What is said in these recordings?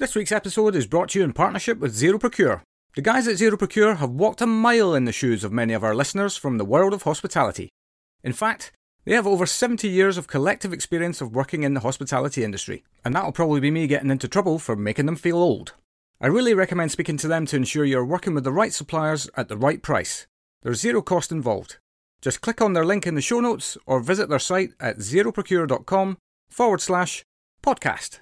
This week's episode is brought to you in partnership with Zero Procure. The guys at Zero Procure have walked a mile in the shoes of many of our listeners from the world of hospitality. In fact, they have over 70 years of collective experience of working in the hospitality industry, and that'll probably be me getting into trouble for making them feel old. I really recommend speaking to them to ensure you're working with the right suppliers at the right price. There's zero cost involved. Just click on their link in the show notes or visit their site at zeroprocure.com forward slash podcast.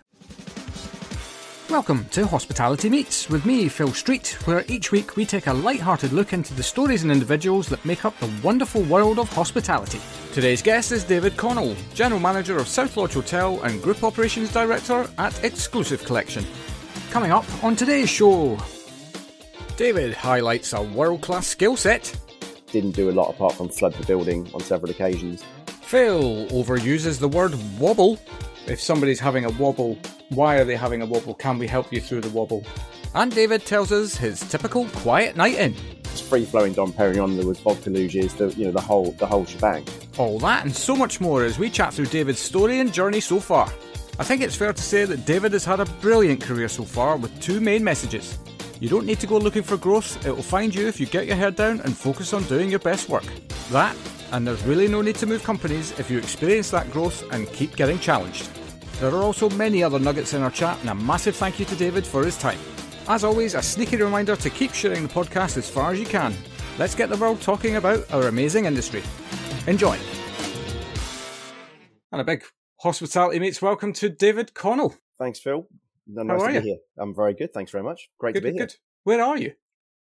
Welcome to Hospitality Meets with me, Phil Street, where each week we take a light-hearted look into the stories and individuals that make up the wonderful world of hospitality. Today's guest is David Connell, General Manager of South Lodge Hotel and Group Operations Director at Exclusive Collection. Coming up on today's show, David highlights a world-class skill set. Didn't do a lot apart from flood the building on several occasions. Phil overuses the word wobble. If somebody's having a wobble, why are they having a wobble? Can we help you through the wobble? And David tells us his typical quiet night in. It's free flowing Dom Perignon. There was vodka luges, the you know the whole the whole shebang. All that and so much more as we chat through David's story and journey so far. I think it's fair to say that David has had a brilliant career so far with two main messages. You don't need to go looking for growth, it will find you if you get your head down and focus on doing your best work. That, and there's really no need to move companies if you experience that growth and keep getting challenged. There are also many other nuggets in our chat, and a massive thank you to David for his time. As always, a sneaky reminder to keep sharing the podcast as far as you can. Let's get the world talking about our amazing industry. Enjoy. And a big hospitality mates welcome to David Connell. Thanks, Phil. No, How nice are to you? be here. I'm very good. Thanks very much. Great Good, to be good. here. Where are you?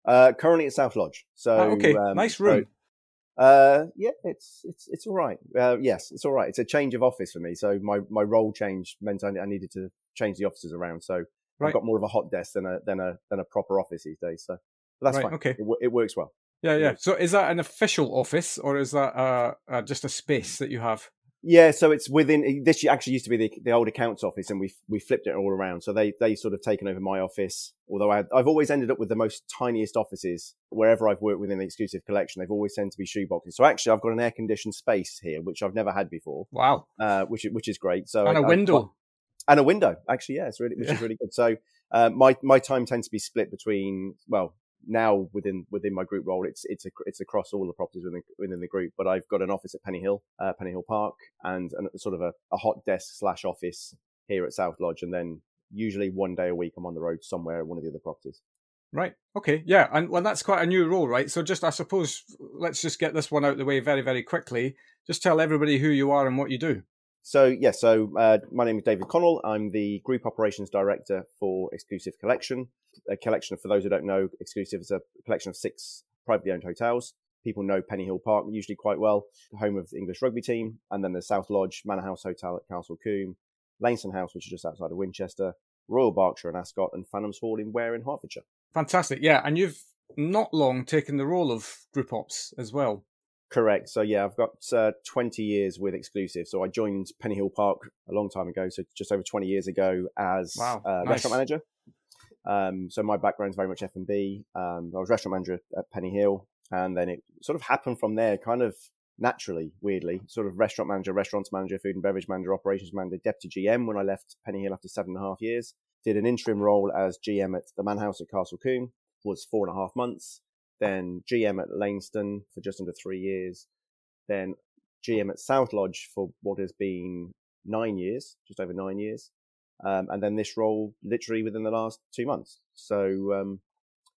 Uh, currently at South Lodge. So Ah, okay, um, nice so- room. Uh, yeah, it's it's it's all right. Uh, yes, it's all right. It's a change of office for me. So my my role change meant I, I needed to change the offices around. So Right. I've got more of a hot desk than a than a than a proper office these days. So but that's Right, fine. okay. It, it works well. Yeah, yeah. So is that an official office or is that uh, uh, just a space that you have? Yeah, so it's within. This actually used to be the, the old accounts office, and we we flipped it all around. So they they sort of taken over my office. Although I, I've always ended up with the most tiniest offices wherever I've worked within the exclusive collection. They've always tended to be shoeboxes. So actually, I've got an air conditioned space here, which I've never had before, Wow. uh, which is- which is great. So And a a window. and a window. Actually, yeah, it's really which Yeah. is really good. So uh, my my time tends to be split between well now within within my group role, it's it's a, it's across all the properties within within the group. But I've got an office at Penny Hill, uh, Penny Hill Park, and, and sort of a, a hot desk slash office here at South Lodge, and then usually one day a week I'm on the road somewhere at one of the other properties. Right. Okay. Yeah. And well, that's quite a new role, right? So just, I suppose, let's just get this one out of the way very, very quickly. Just tell everybody who you are and what you do. So yeah, so uh, my name is David Connell. I'm the Group Operations Director for Exclusive Collection. A collection, for those who don't know, Exclusive is a collection of six privately owned hotels. People know Penny Hill Park usually quite well, the home of the English rugby team, and then the South Lodge, Manor House Hotel at Castle Combe, Lainston House, which is just outside of Winchester, Royal Berkshire and Ascot, and Fanhams Hall in Ware in Hertfordshire. Fantastic. Yeah. And you've not long taken the role of group ops as well. Correct. So yeah, I've got uh, 20 years with Exclusive. So I joined Penny Hill Park a long time ago, so just over 20 years ago as Wow, uh, nice. restaurant manager. Um, so my background is very much F and B. Um, I was restaurant manager at Penny Hill, and then it sort of happened from there, kind of naturally, weirdly, sort of restaurant manager, restaurants manager, food and beverage manager, operations manager, deputy GM when I left Penny Hill after seven and a half years. Did an interim role as GM at the Man House at Castle Combe, was four and a half months. Then GM at Lainston for just under three years. Then GM at South Lodge for what has been nine years, just over nine years. Um, and then this role literally within the last two months. So, um,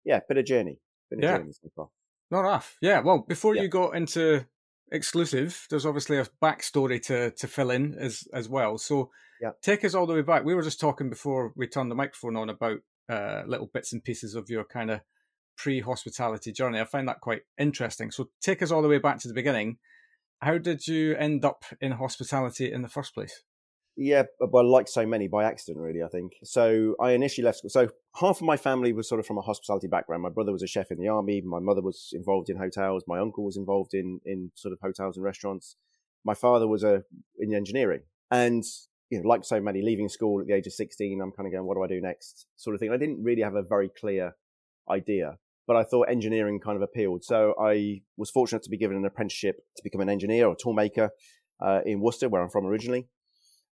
yeah, bit of journey. Bit of Yeah. journey so far. Not off. Yeah. Well, before Yeah. you got into exclusive, there's obviously a backstory to to fill in as as well. So Yeah. take us all the way back. We were just talking before we turned the microphone on about uh, little bits and pieces of your kind of pre-hospitality journey. I find that quite interesting. So take us all the way back to the beginning. How did you end up in hospitality in the first place? Yeah, but- like so many, by accident, really, I think. So I initially left school. So half of my family was sort of from a hospitality background. My brother was a chef in the army. My mother was involved in hotels. My uncle was involved in in sort of hotels and restaurants. My father was a in engineering, and you know, like so many, leaving school at the age of sixteen, I'm kind of going, what do I do next, sort of thing. I didn't really have a very clear idea, but I thought engineering kind of appealed. So I was fortunate to be given an apprenticeship to become an engineer or toolmaker uh, in Worcester, where I'm from originally.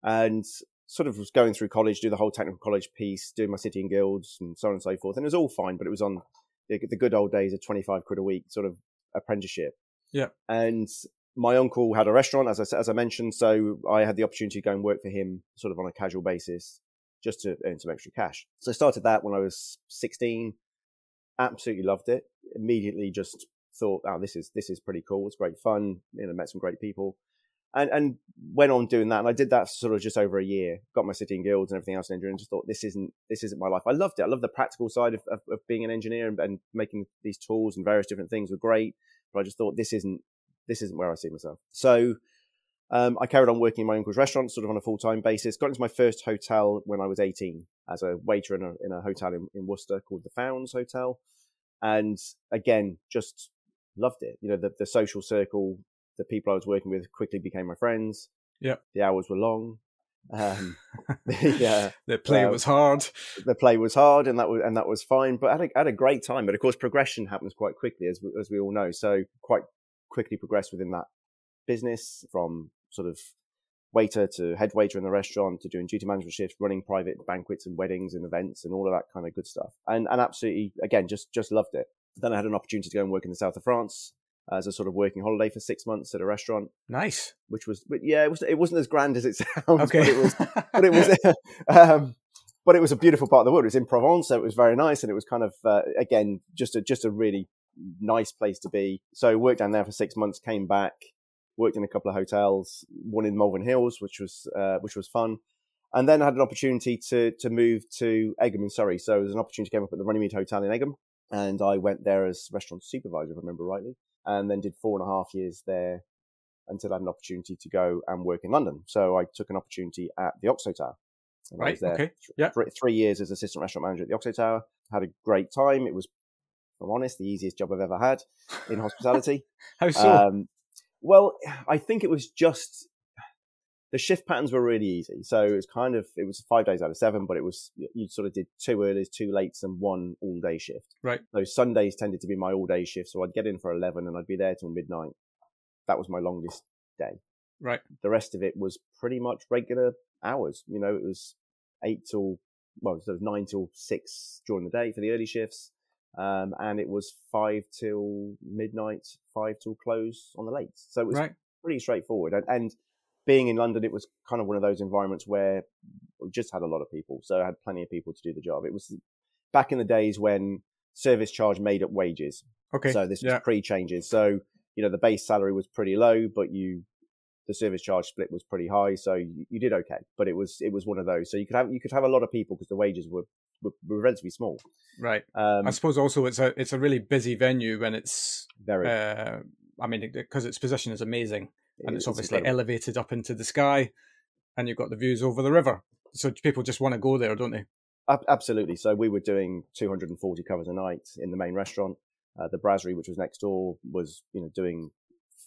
And sort of was going through college, do the whole technical college piece, doing my city and guilds and so on and so forth. And it was all fine, but it was on the, the good old days of 25 quid a week sort of apprenticeship. Yeah. And my uncle had a restaurant, as I, as I mentioned. So I had the opportunity to go and work for him sort of on a casual basis just to earn some extra cash. So I started that when I was 16. Absolutely loved it. Immediately just thought, oh, this is, this is pretty cool. It's great fun. You know, met some great people and and went on doing that. And I did that sort of just over a year. Got my city and guilds and everything else in engineering. And just thought this isn't this isn't my life. I loved it. I love the practical side of, of, of being an engineer and, and, making these tools and various different things were great. But I just thought this isn't this isn't where I see myself. So um, I carried on working in my uncle's restaurant, sort of on a full time basis. Got into my first hotel when I was 18 as a waiter in a, in a hotel in, in Worcester called the Fownes Hotel. And again, just loved it. You know, the, the social circle, the people I was working with quickly became my friends. Yeah. The hours were long. Um, the, uh, the play uh, was hard. The play was hard, and that was and that was fine. But I had a, had a great time. But of course, progression happens quite quickly, as we, as we all know. So quite quickly progressed within that business from sort of waiter to head waiter in the restaurant to doing duty management shifts, running private banquets and weddings and events and all of that kind of good stuff. And and absolutely, again, just just loved it. Then I had an opportunity to go and work in the south of France as a sort of working holiday for six months at a restaurant. Nice. Which was, but yeah, it was. It wasn't as grand as it sounds. Okay. But it was. but it was. um, but it was a beautiful part of the world. It was in Provence, so it was very nice, and it was kind of uh, again just a just a really nice place to be. So worked down there for six months, came back, worked in a couple of hotels, one in Malvern Hills, which was uh, which was fun, and then I had an opportunity to to move to Egham in Surrey. So there was an opportunity came up at the Runnymede Hotel in Egham, and I went there as restaurant supervisor, if I remember rightly and then did four and a half years there until I had an opportunity to go and work in London. So I took an opportunity at the Oxo Tower. And right. I was there okay. yeah. Three, three, years as assistant restaurant manager at the Oxo Tower. Had a great time. It was, if I'm honest, the easiest job I've ever had in hospitality. How so? Um, well, I think it was just the shift patterns were really easy. So it was kind of it was five days out of seven, but it was you sort of did two earlies, two lates, and one all day shift. Right. So Sundays tended to be my all day shift, so I'd get in for eleven and I'd be there till midnight. That was my longest day. Right. The rest of it was pretty much regular hours. You know, it was eight till well, so it was nine till six during the day for the early shifts. Um, and it was five till midnight, five till close on the late. So it was right. pretty straightforward. And, and being in London, it was kind of one of those environments where we just had a lot of people. So I had plenty of people to do the job. It was back in the days when service charge made up wages. Okay. So this was yeah. pre changes. So, you know, the base salary was pretty low, but you, the service charge split was pretty high. So you, you did okay, but it was, it was one of those. So you could have, you could have a lot of people because the wages were, were, were, relatively small. Right. Um, I suppose also it's a, it's a really busy venue when it's very, uh, I mean, because its position is amazing and it's, it's obviously incredible. elevated up into the sky, and you've got the views over the river. So people just want to go there, don't they? Absolutely. So we were doing 240 covers a night in the main restaurant. Uh, the Brasserie, which was next door, was you know doing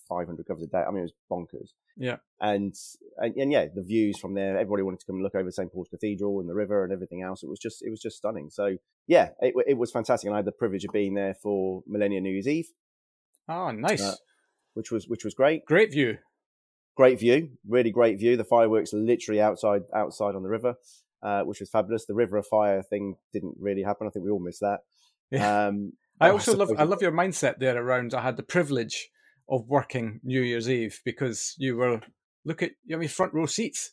500 covers a day. I mean, it was bonkers. Yeah. And, and, and yeah, the views from there. Everybody wanted to come and look over St Paul's Cathedral and the river and everything else. It was just it was just stunning. So yeah, it, it was fantastic. And I had the privilege of being there for Millennium New Year's Eve. Oh, nice. Uh, which was which was great. Great view. Great view, really great view. The fireworks literally outside outside on the river, uh, which was fabulous. The River of Fire thing didn't really happen. I think we all missed that. Yeah. Um, I also I love I love your mindset there around. I had the privilege of working New Year's Eve because you were look at you have front row seats.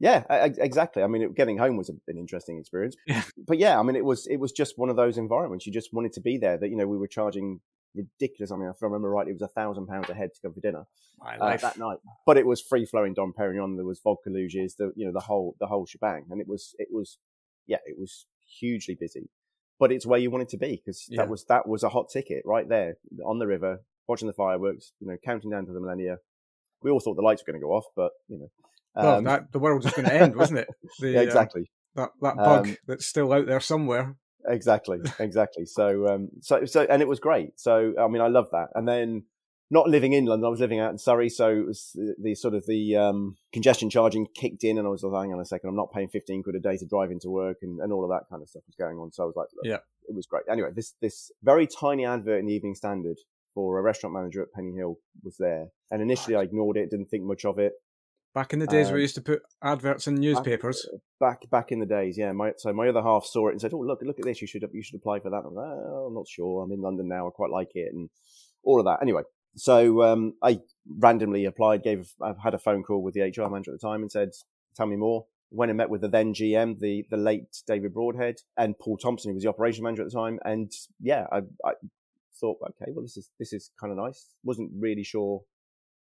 Yeah, exactly. I mean, getting home was an interesting experience. Yeah. But yeah, I mean, it was it was just one of those environments. You just wanted to be there. That you know, we were charging ridiculous. I mean, if I remember right, it was a thousand pounds a head to go for dinner uh, that night. But it was free flowing Dom Perignon. There was vodka luges, the you know the whole the whole shebang, and it was it was yeah, it was hugely busy. But it's where you wanted to be because yeah. that was that was a hot ticket right there on the river, watching the fireworks, you know, counting down to the millennia. We all thought the lights were going to go off, but you know, um, well, that, the world was going to end, wasn't it? The, yeah, exactly. Uh, that that bug um, that's still out there somewhere exactly, exactly. So, um, so, so, and it was great. So, I mean, I love that. And then not living in London, I was living out in Surrey. So it was the, the sort of the, um, congestion charging kicked in and I was like, hang on a second, I'm not paying 15 quid a day to drive into work and, and all of that kind of stuff was going on. So I was like, yeah, it was great. Anyway, this, this very tiny advert in the Evening Standard for a restaurant manager at Penny Hill was there. And initially I ignored it, didn't think much of it. Back in the days um, we used to put adverts in newspapers. Back, back back in the days, yeah. My, so my other half saw it and said, "Oh, look, look at this. You should you should apply for that." I'm, like, oh, I'm not sure. I'm in London now. I quite like it, and all of that. Anyway, so um, I randomly applied. Gave I had a phone call with the HR manager at the time and said, "Tell me more." Went and met with the then GM, the the late David Broadhead, and Paul Thompson, who was the operation manager at the time. And yeah, I, I thought, okay, well, this is this is kind of nice. wasn't really sure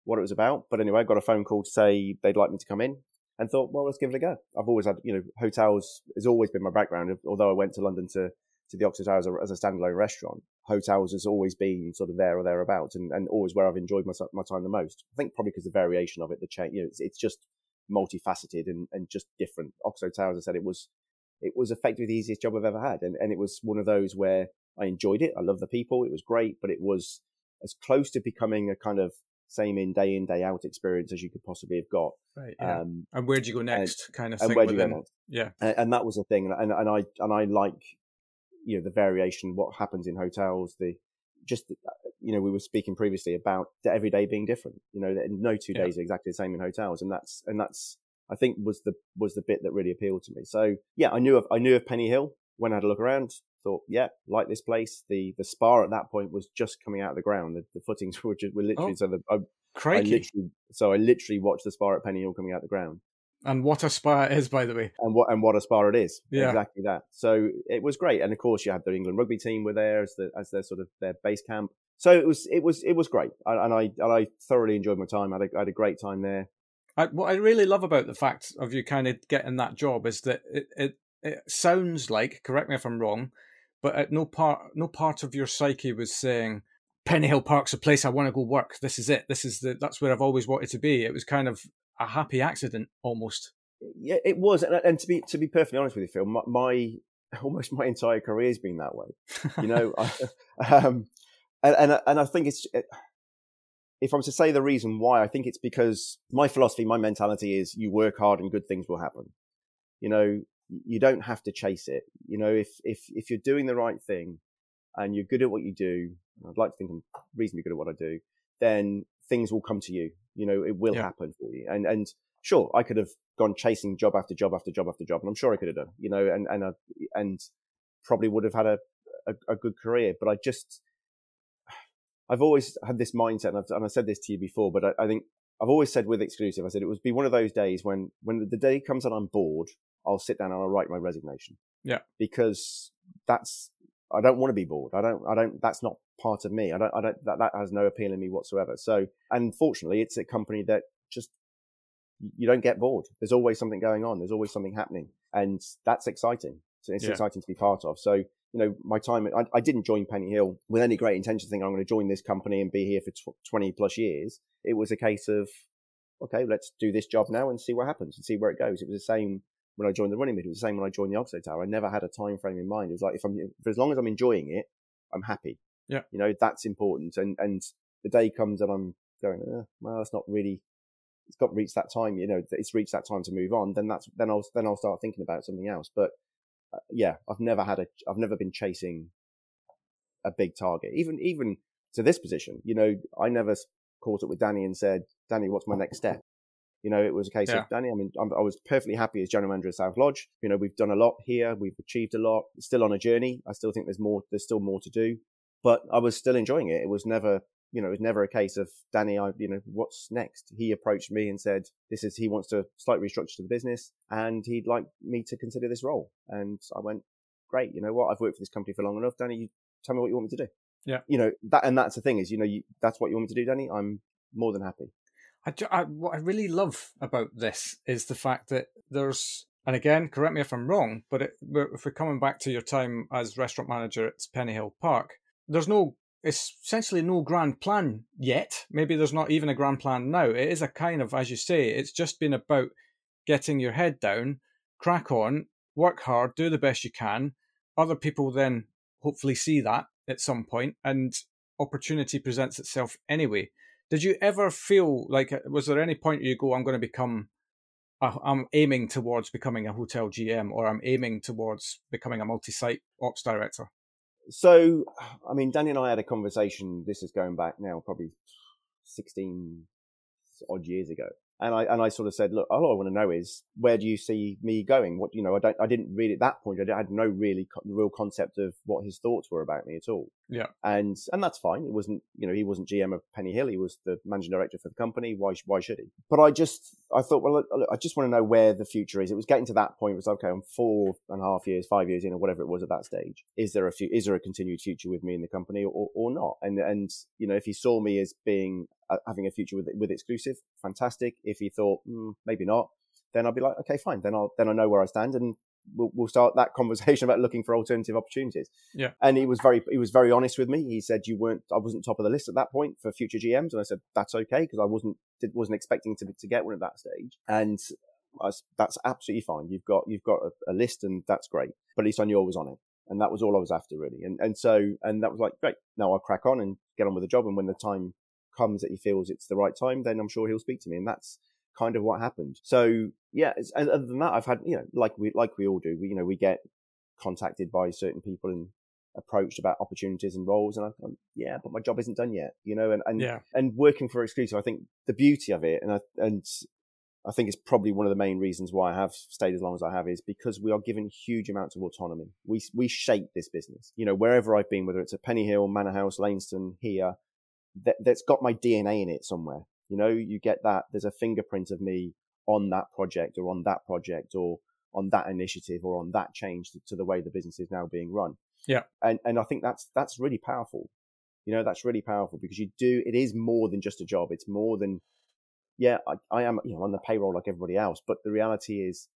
what it was about. But anyway, I got a phone call to say they'd like me to come in and thought, well, let's give it a go. I've always had, you know, hotels has always been my background. Although I went to London to, to the Oxo Towers as a standalone restaurant, hotels has always been sort of there or thereabouts and, and always where I've enjoyed my, my time the most. I think probably because the variation of it, the change, you know, it's, it's just multifaceted and, and just different. Oxo Towers, I said it was, it was effectively the easiest job I've ever had. And, and it was one of those where I enjoyed it. I love the people. It was great, but it was as close to becoming a kind of same in day in day out experience as you could possibly have got. Right. Yeah. Um, and where'd you go next? And, kind of. And where do you go next? Yeah. And, and, that was the thing, and, and I and I like you know the variation, what happens in hotels, the just you know we were speaking previously about every day being different. You know, no two days are exactly the same in hotels, and that's and that's I think was the was the bit that really appealed to me. So yeah, I knew of I knew of Penny Hill when I had a look around thought, yeah, like this place. The the spa at that point was just coming out of the ground. The, the footings were just were literally oh, so the I, I literally, so I literally watched the spa at Penny Hill coming out of the ground. And what a spa it is, by the way. And what and what a spa it is. Yeah. Exactly that. So it was great. And of course you had the England rugby team were there as the as their sort of their base camp. So it was it was it was great. And I and I thoroughly enjoyed my time. I had a, I had a great time there. I, what I really love about the fact of you kind of getting that job is that it, it, it sounds like, correct me if I'm wrong, but at no part no part of your psyche was saying Pennyhill Park's a place I want to go work. This is it. This is the that's where I've always wanted to be. It was kind of a happy accident almost. Yeah, it was. And, and to be to be perfectly honest with you, Phil, my, my almost my entire career has been that way. You know, I, um, and, and and I think it's. It, if I was to say the reason why, I think it's because my philosophy, my mentality is you work hard and good things will happen. You know, you don't have to chase it. You know, if if if you're doing the right thing and you're good at what you do, I'd like to think I'm reasonably good at what I do, then things will come to you. You know, it will yeah. happen for you. And and sure, I could have gone chasing job after job after job after job, and I'm sure I could have done. You know, and and I, and probably would have had a, a, a good career. But I just I've always had this mindset, and I've, and I've said this to you before, but I, I think I've always said with exclusive, I said it would be one of those days when when the day comes that I'm bored, I'll sit down and I'll write my resignation. Yeah. Because that's I don't want to be bored. I don't I don't that's not part of me. I don't I don't that, that has no appeal in me whatsoever. So unfortunately it's a company that just you don't get bored. There's always something going on. There's always something happening. And that's exciting. So it's yeah. exciting to be part of. So, you know, my time, I, I, didn't join Penny Hill with any great intention thinking I'm going to join this company and be here for tw- 20 plus years. It was a case of, okay, let's do this job now and see what happens and see where it goes. It was the same when I joined the Runnymede. It was the same when I joined the Oxo Tower. I never had a time frame in mind. It was like if I'm for as long as I'm enjoying it, I'm happy. Yeah, you know that's important. And and the day comes and I'm going, eh, well, it's not really. It's got reached that time. You know, it's reached that time to move on. Then that's then I'll then I'll start thinking about something else. But uh, yeah, I've never had a. I've never been chasing a big target. Even even to this position, you know, I never caught up with Danny and said, Danny, what's my next step? You know, it was a case yeah. of Danny. I mean, I'm, i was perfectly happy as general manager of South Lodge. You know, we've done a lot here. We've achieved a lot. Still on a journey. I still think there's more. There's still more to do, but I was still enjoying it. It was never, you know, it was never a case of Danny. I, you know, what's next? He approached me and said, "This is he wants to slightly restructure the business, and he'd like me to consider this role." And I went, "Great. You know what? I've worked for this company for long enough, Danny. You tell me what you want me to do." Yeah. You know that, and that's the thing is, you know, you, that's what you want me to do, Danny. I'm more than happy. I, I, what I really love about this is the fact that there's, and again, correct me if I'm wrong, but it, if we're coming back to your time as restaurant manager at Pennyhill Park, there's no, essentially no grand plan yet. Maybe there's not even a grand plan now. It is a kind of, as you say, it's just been about getting your head down, crack on, work hard, do the best you can. Other people then hopefully see that at some point, and opportunity presents itself anyway. Did you ever feel like, uh, was there any point you go, I'm going to become, I'm aiming towards becoming a hotel GM or I'm aiming towards becoming a multi site ops director? So, I mean, Danny and I had a conversation. This is going back now, probably 16 odd years ago. And I and I sort of said, look, all I want to know is where do you see me going? What you know, I don't, I didn't really at that point, I had no really real concept of what his thoughts were about me at all. Yeah, and and that's fine. It wasn't, you know, he wasn't GM of Penny Hill. He was the managing director for the company. Why why should he? But I just I thought, well, I just want to know where the future is. It was getting to that point. It was okay. I'm four and a half years, five years in, or whatever it was at that stage. Is there a few, is there a continued future with me in the company or, or not? And and you know, if he saw me as being having a future with with exclusive, fantastic. If he thought mm, maybe not, then I'll be like, okay, fine. Then I'll then I know where I stand, and we'll, we'll start that conversation about looking for alternative opportunities. Yeah. And he was very he was very honest with me. He said you weren't I wasn't top of the list at that point for future GMs, and I said that's okay because I wasn't did, wasn't expecting to to get one at that stage, and. Was, that's absolutely fine. You've got you've got a, a list, and that's great. But at least I knew I was on it and that was all I was after really. And and so and that was like great. Now I'll crack on and get on with the job. And when the time comes that he feels it's the right time, then I'm sure he'll speak to me. And that's kind of what happened. So yeah, other than that, I've had, you know, like we, like we all do, we, you know, we get contacted by certain people and approached about opportunities and roles. And I'm, yeah, but my job isn't done yet, you know, and, and, yeah. and working for exclusive, I think the beauty of it and I, and I think it's probably one of the main reasons why I have stayed as long as I have is because we are given huge amounts of autonomy. We we shape this business. You know, wherever I've been, whether it's at Penny Hill, Manor House, Lainston, here, that, that's got my DNA in it somewhere. You know, you get that there's a fingerprint of me on that project or on that project or on that initiative or on that change to, to the way the business is now being run. Yeah. And, and I think that's, that's really powerful. You know, that's really powerful because you do, it is more than just a job. It's more than, yeah, I, I am, you know, on the payroll like everybody else, but the reality is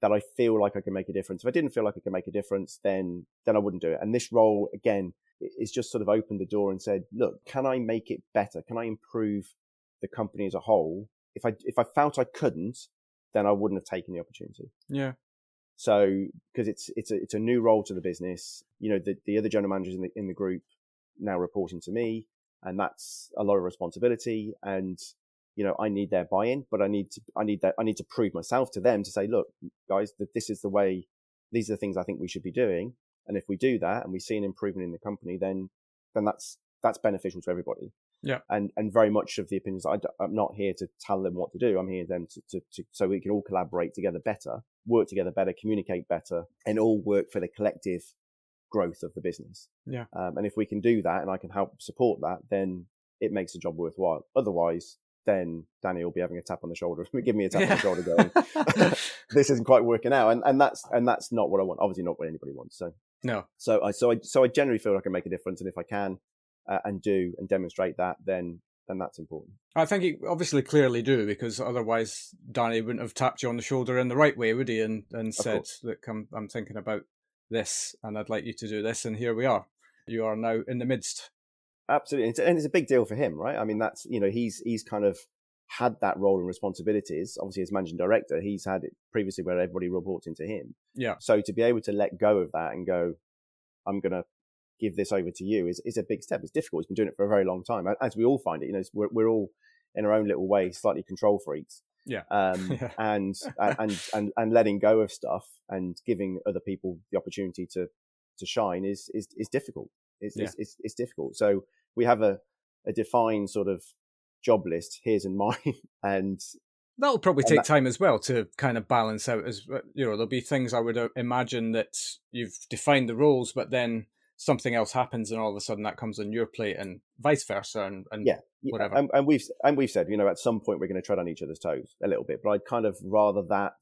that I feel like I can make a difference. If I didn't feel like I could make a difference, then, then I wouldn't do it. And this role, again, is just sort of opened the door and said, look, can I make it better? Can I improve the company as a whole? If I, if I felt I couldn't, then I wouldn't have taken the opportunity. Yeah. So, because it's, it's a, it's a new role to the business, you know, the, the other general managers in the, in the group now reporting to me and that's a lot of responsibility and, you know, I need their buy-in, but I need to, I need that, I need to prove myself to them to say, look, guys, that this is the way, these are the things I think we should be doing. And if we do that and we see an improvement in the company, then then that's that's beneficial to everybody. Yeah. And and very much of the opinions, I, am not here to tell them what to do. I'm here them to, to, to, so we can all collaborate together better, work together better, communicate better, and all work for the collective growth of the business. Yeah. Um, and if we can do that, and I can help support that, then it makes the job worthwhile. Otherwise, then Danny will be having a tap on the shoulder, give me a tap yeah. on the shoulder, going, "This isn't quite working out," and and that's and that's not what I want. Obviously, not what anybody wants. So no. So I so I so I generally feel like I can make a difference, and if I can uh, and do and demonstrate that, then then that's important. I think you obviously clearly do because otherwise Danny wouldn't have tapped you on the shoulder in the right way, would he? And and said, "Look, I'm I'm thinking about this, and I'd like you to do this." And here we are. You are now in the midst. Absolutely, and it's a big deal for him, right? I mean, that's you know he's he's kind of had that role and responsibilities. Obviously, as managing director, he's had it previously where everybody reports into him. Yeah. So to be able to let go of that and go, I'm going to give this over to you is, is a big step. It's difficult. He's been doing it for a very long time, as we all find it. You know, we're, we're all in our own little way, slightly control freaks. Yeah. Um, yeah. and, and, and, and letting go of stuff and giving other people the opportunity to, to shine is, is, is difficult. It's, yeah. it's, it's, it's difficult. So we have a, a defined sort of job list, his and mine, and that'll probably take that, time as well to kind of balance out. As uh, you know, there'll be things I would uh, imagine that you've defined the roles, but then something else happens, and all of a sudden that comes on your plate, and vice versa, and, and yeah, whatever. And, and we've and we've said, you know, at some point we're going to tread on each other's toes a little bit, but I'd kind of rather that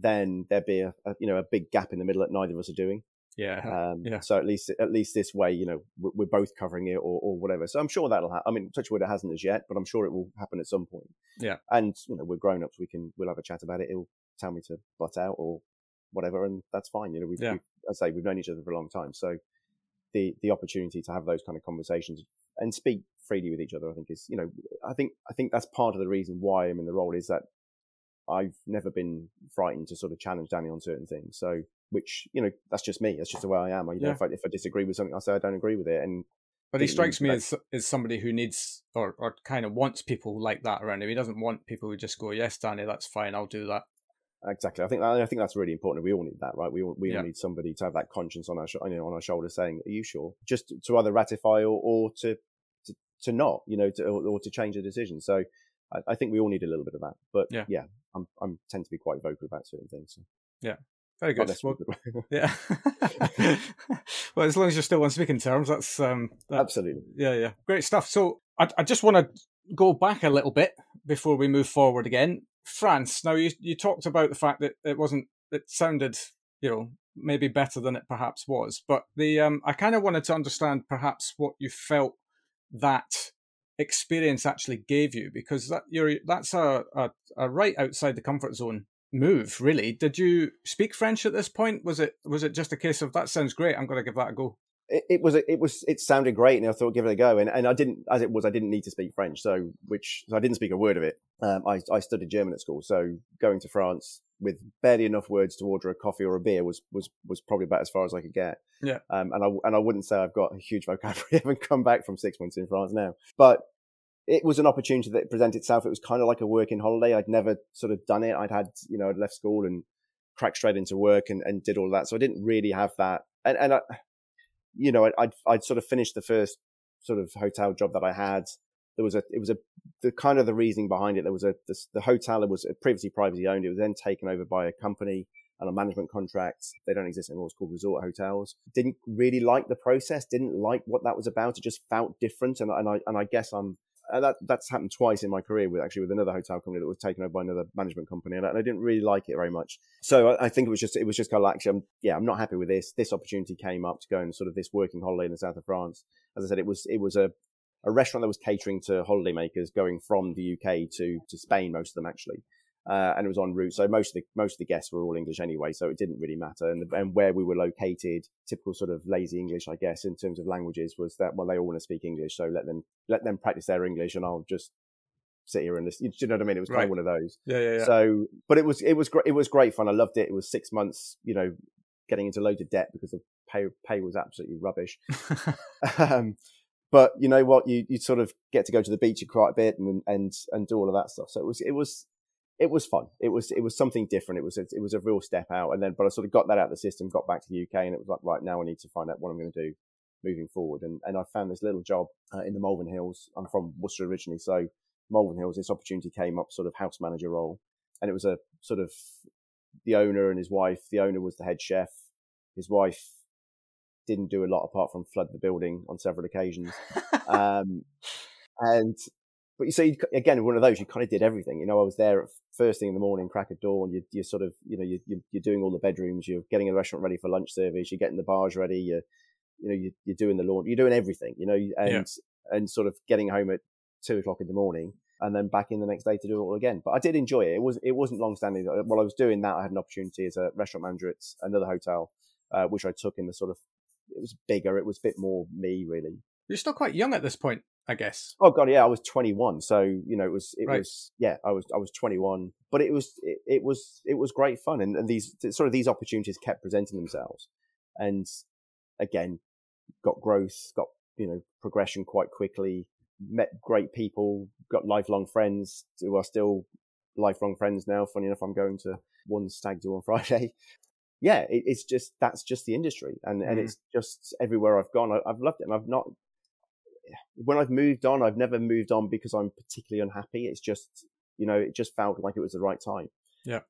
than there be a, a you know a big gap in the middle that neither of us are doing. Yeah. Um, yeah. So at least at least this way, you know, we're both covering it or, or whatever. So I'm sure that'll happen. I mean, touch wood, it hasn't as yet, but I'm sure it will happen at some point. Yeah. And you know, we're grown ups. We can we'll have a chat about it. He'll tell me to butt out or whatever, and that's fine. You know, we've, yeah. we've as I say, we've known each other for a long time, so the the opportunity to have those kind of conversations and speak freely with each other, I think is you know, I think I think that's part of the reason why I'm in the role is that I've never been frightened to sort of challenge Danny on certain things. So which you know that's just me. That's just the way I am. You know, if I if I disagree with something, I say I don't agree with it. And but he strikes me as as somebody who needs or or kind of wants people like that around him. He doesn't want people who just go, "Yes, Danny, that's fine. I'll do that." Exactly. I think I think that's really important. We all need that, right? We all, we yeah. all need somebody to have that conscience on our you know, on our shoulder, saying, "Are you sure?" Just to either ratify or, or to, to to not, you know, to, or, or to change a decision. So I, I, think we all need a little bit of that. But yeah, yeah I'm I'm tend to be quite vocal about certain things. So. Yeah. Very good. Well, yeah. well, as long as you're still on speaking terms, that's um, that, absolutely. Yeah, yeah, great stuff. So I, I just want to go back a little bit before we move forward again. France. Now you you talked about the fact that it wasn't. It sounded, you know, maybe better than it perhaps was, but the um, I kind of wanted to understand perhaps what you felt that experience actually gave you because that you're that's a, a, a right outside the comfort zone move really. Did you speak french at this point? Was it was it just a case of that sounds great i'm going to give that a go it, it, was it was it sounded great and i thought give it a go and, and i didn't as it was i didn't need to speak french so which so i didn't speak a word of it um, I, I studied german at school so going to france with barely enough words to order a coffee or a beer was was was probably about as far as i could get yeah um, and i and i wouldn't say i've got a huge vocabulary having come back from six months in france now but it was an opportunity that presented itself. It was kind of like a working holiday. I'd never sort of done it. I'd had, you know, I'd left school and cracked straight into work and, and did all that. So I didn't really have that. And, and I, you know, I'd, I'd sort of finished the first sort of hotel job that I had. There was a, it was a, the kind of the reasoning behind it. There was a, the, the hotel was previously privately owned. It was then taken over by a company and a management contract. They don't exist anymore. It's called resort hotels. Didn't really like the process. Didn't like what that was about. It just felt different. And, and I, and I guess I'm, and that that's happened twice in my career with actually with another hotel company that was taken over by another management company, and I, and I didn't really like it very much. So I, I, think it was just it was just kind of like, actually, I'm, yeah, I'm not happy with this. This opportunity came up to go and sort of this working holiday in the south of France. As I said, it was it was a a restaurant that was catering to holidaymakers going from the UK to to Spain, most of them actually uh, and it was en route. So most of the most of the guests were all English anyway, so it didn't really matter. And, and where we were located, typical sort of lazy English, I guess, in terms of languages, was that well they all want to speak English, so let them let them practice their English, and I'll just sit here and listen. You know what I mean? It was kind right. of one of those. Yeah, yeah, yeah. So, but it was it was great. It was great fun. I loved it. It was six months, you know, getting into loads of debt because the pay pay was absolutely rubbish. um, but you know what? You you sort of get to go to the beach quite a bit and and and do all of that stuff. So it was it was it was fun. It was it was something different. It was a, it was a real step out. And then, but I sort of got that out of the system, got back to the UK, and it was like, right now I need to find out what I'm going to do moving forward. And and I found this little job uh, in the Malvern Hills. I'm from Worcester originally, so Malvern Hills. This opportunity came up, sort of house manager role, and it was a sort of the owner and his wife. The owner was the head chef. His wife didn't do a lot apart from flood the building on several occasions. um, and but you see, again, one of those, you kind of did everything. You know, I was there at first thing in the morning, crack of dawn. You, you're sort of, you know, you, you're doing all the bedrooms. You're getting the restaurant ready for lunch service. You're getting the bars ready. You're, you know, you're, you're doing the laundry. You're doing everything. You know, and yeah. and sort of getting home at two o'clock in the morning and then back in the next day to do it all again. But I did enjoy it. It was it wasn't long standing. While I was doing that, I had an opportunity as a restaurant manager at another hotel, uh, which I took in the sort of. It was bigger. It was a bit more me, really. You're still quite young at this point. I guess. Oh god, yeah, I was 21, so you know it was it right. was yeah, I was I was 21, but it was it, it was it was great fun, and, and these sort of these opportunities kept presenting themselves, and again, got growth, got you know progression quite quickly, met great people, got lifelong friends who are still lifelong friends now. Funny enough, I'm going to one stag do on Friday. Yeah, it, it's just that's just the industry, and mm. and it's just everywhere I've gone, I, I've loved it, and I've not when I've moved on, I've never moved on because I'm particularly unhappy. It's just, you know, it just felt like it was the right time. Yeah.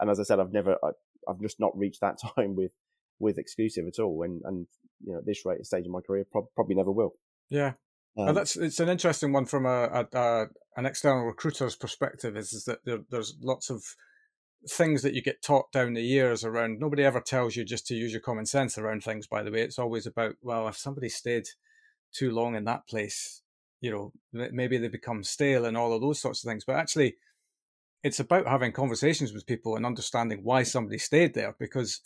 And as I said, I've never, I, have just not reached that time with, with exclusive at all. And, and, you know, at this rate, stage of my career, pro- probably never will. Yeah. Um, that's, it's an interesting one from a, a, a, an external recruiter's perspective is, is that there, there's lots of things that you get taught down the years around. Nobody ever tells you just to use your common sense around things, by the way. It's always about, well, if somebody stayed too long in that place, you know, maybe they become stale and all of those sorts of things. But actually, it's about having conversations with people and understanding why somebody stayed there. Because,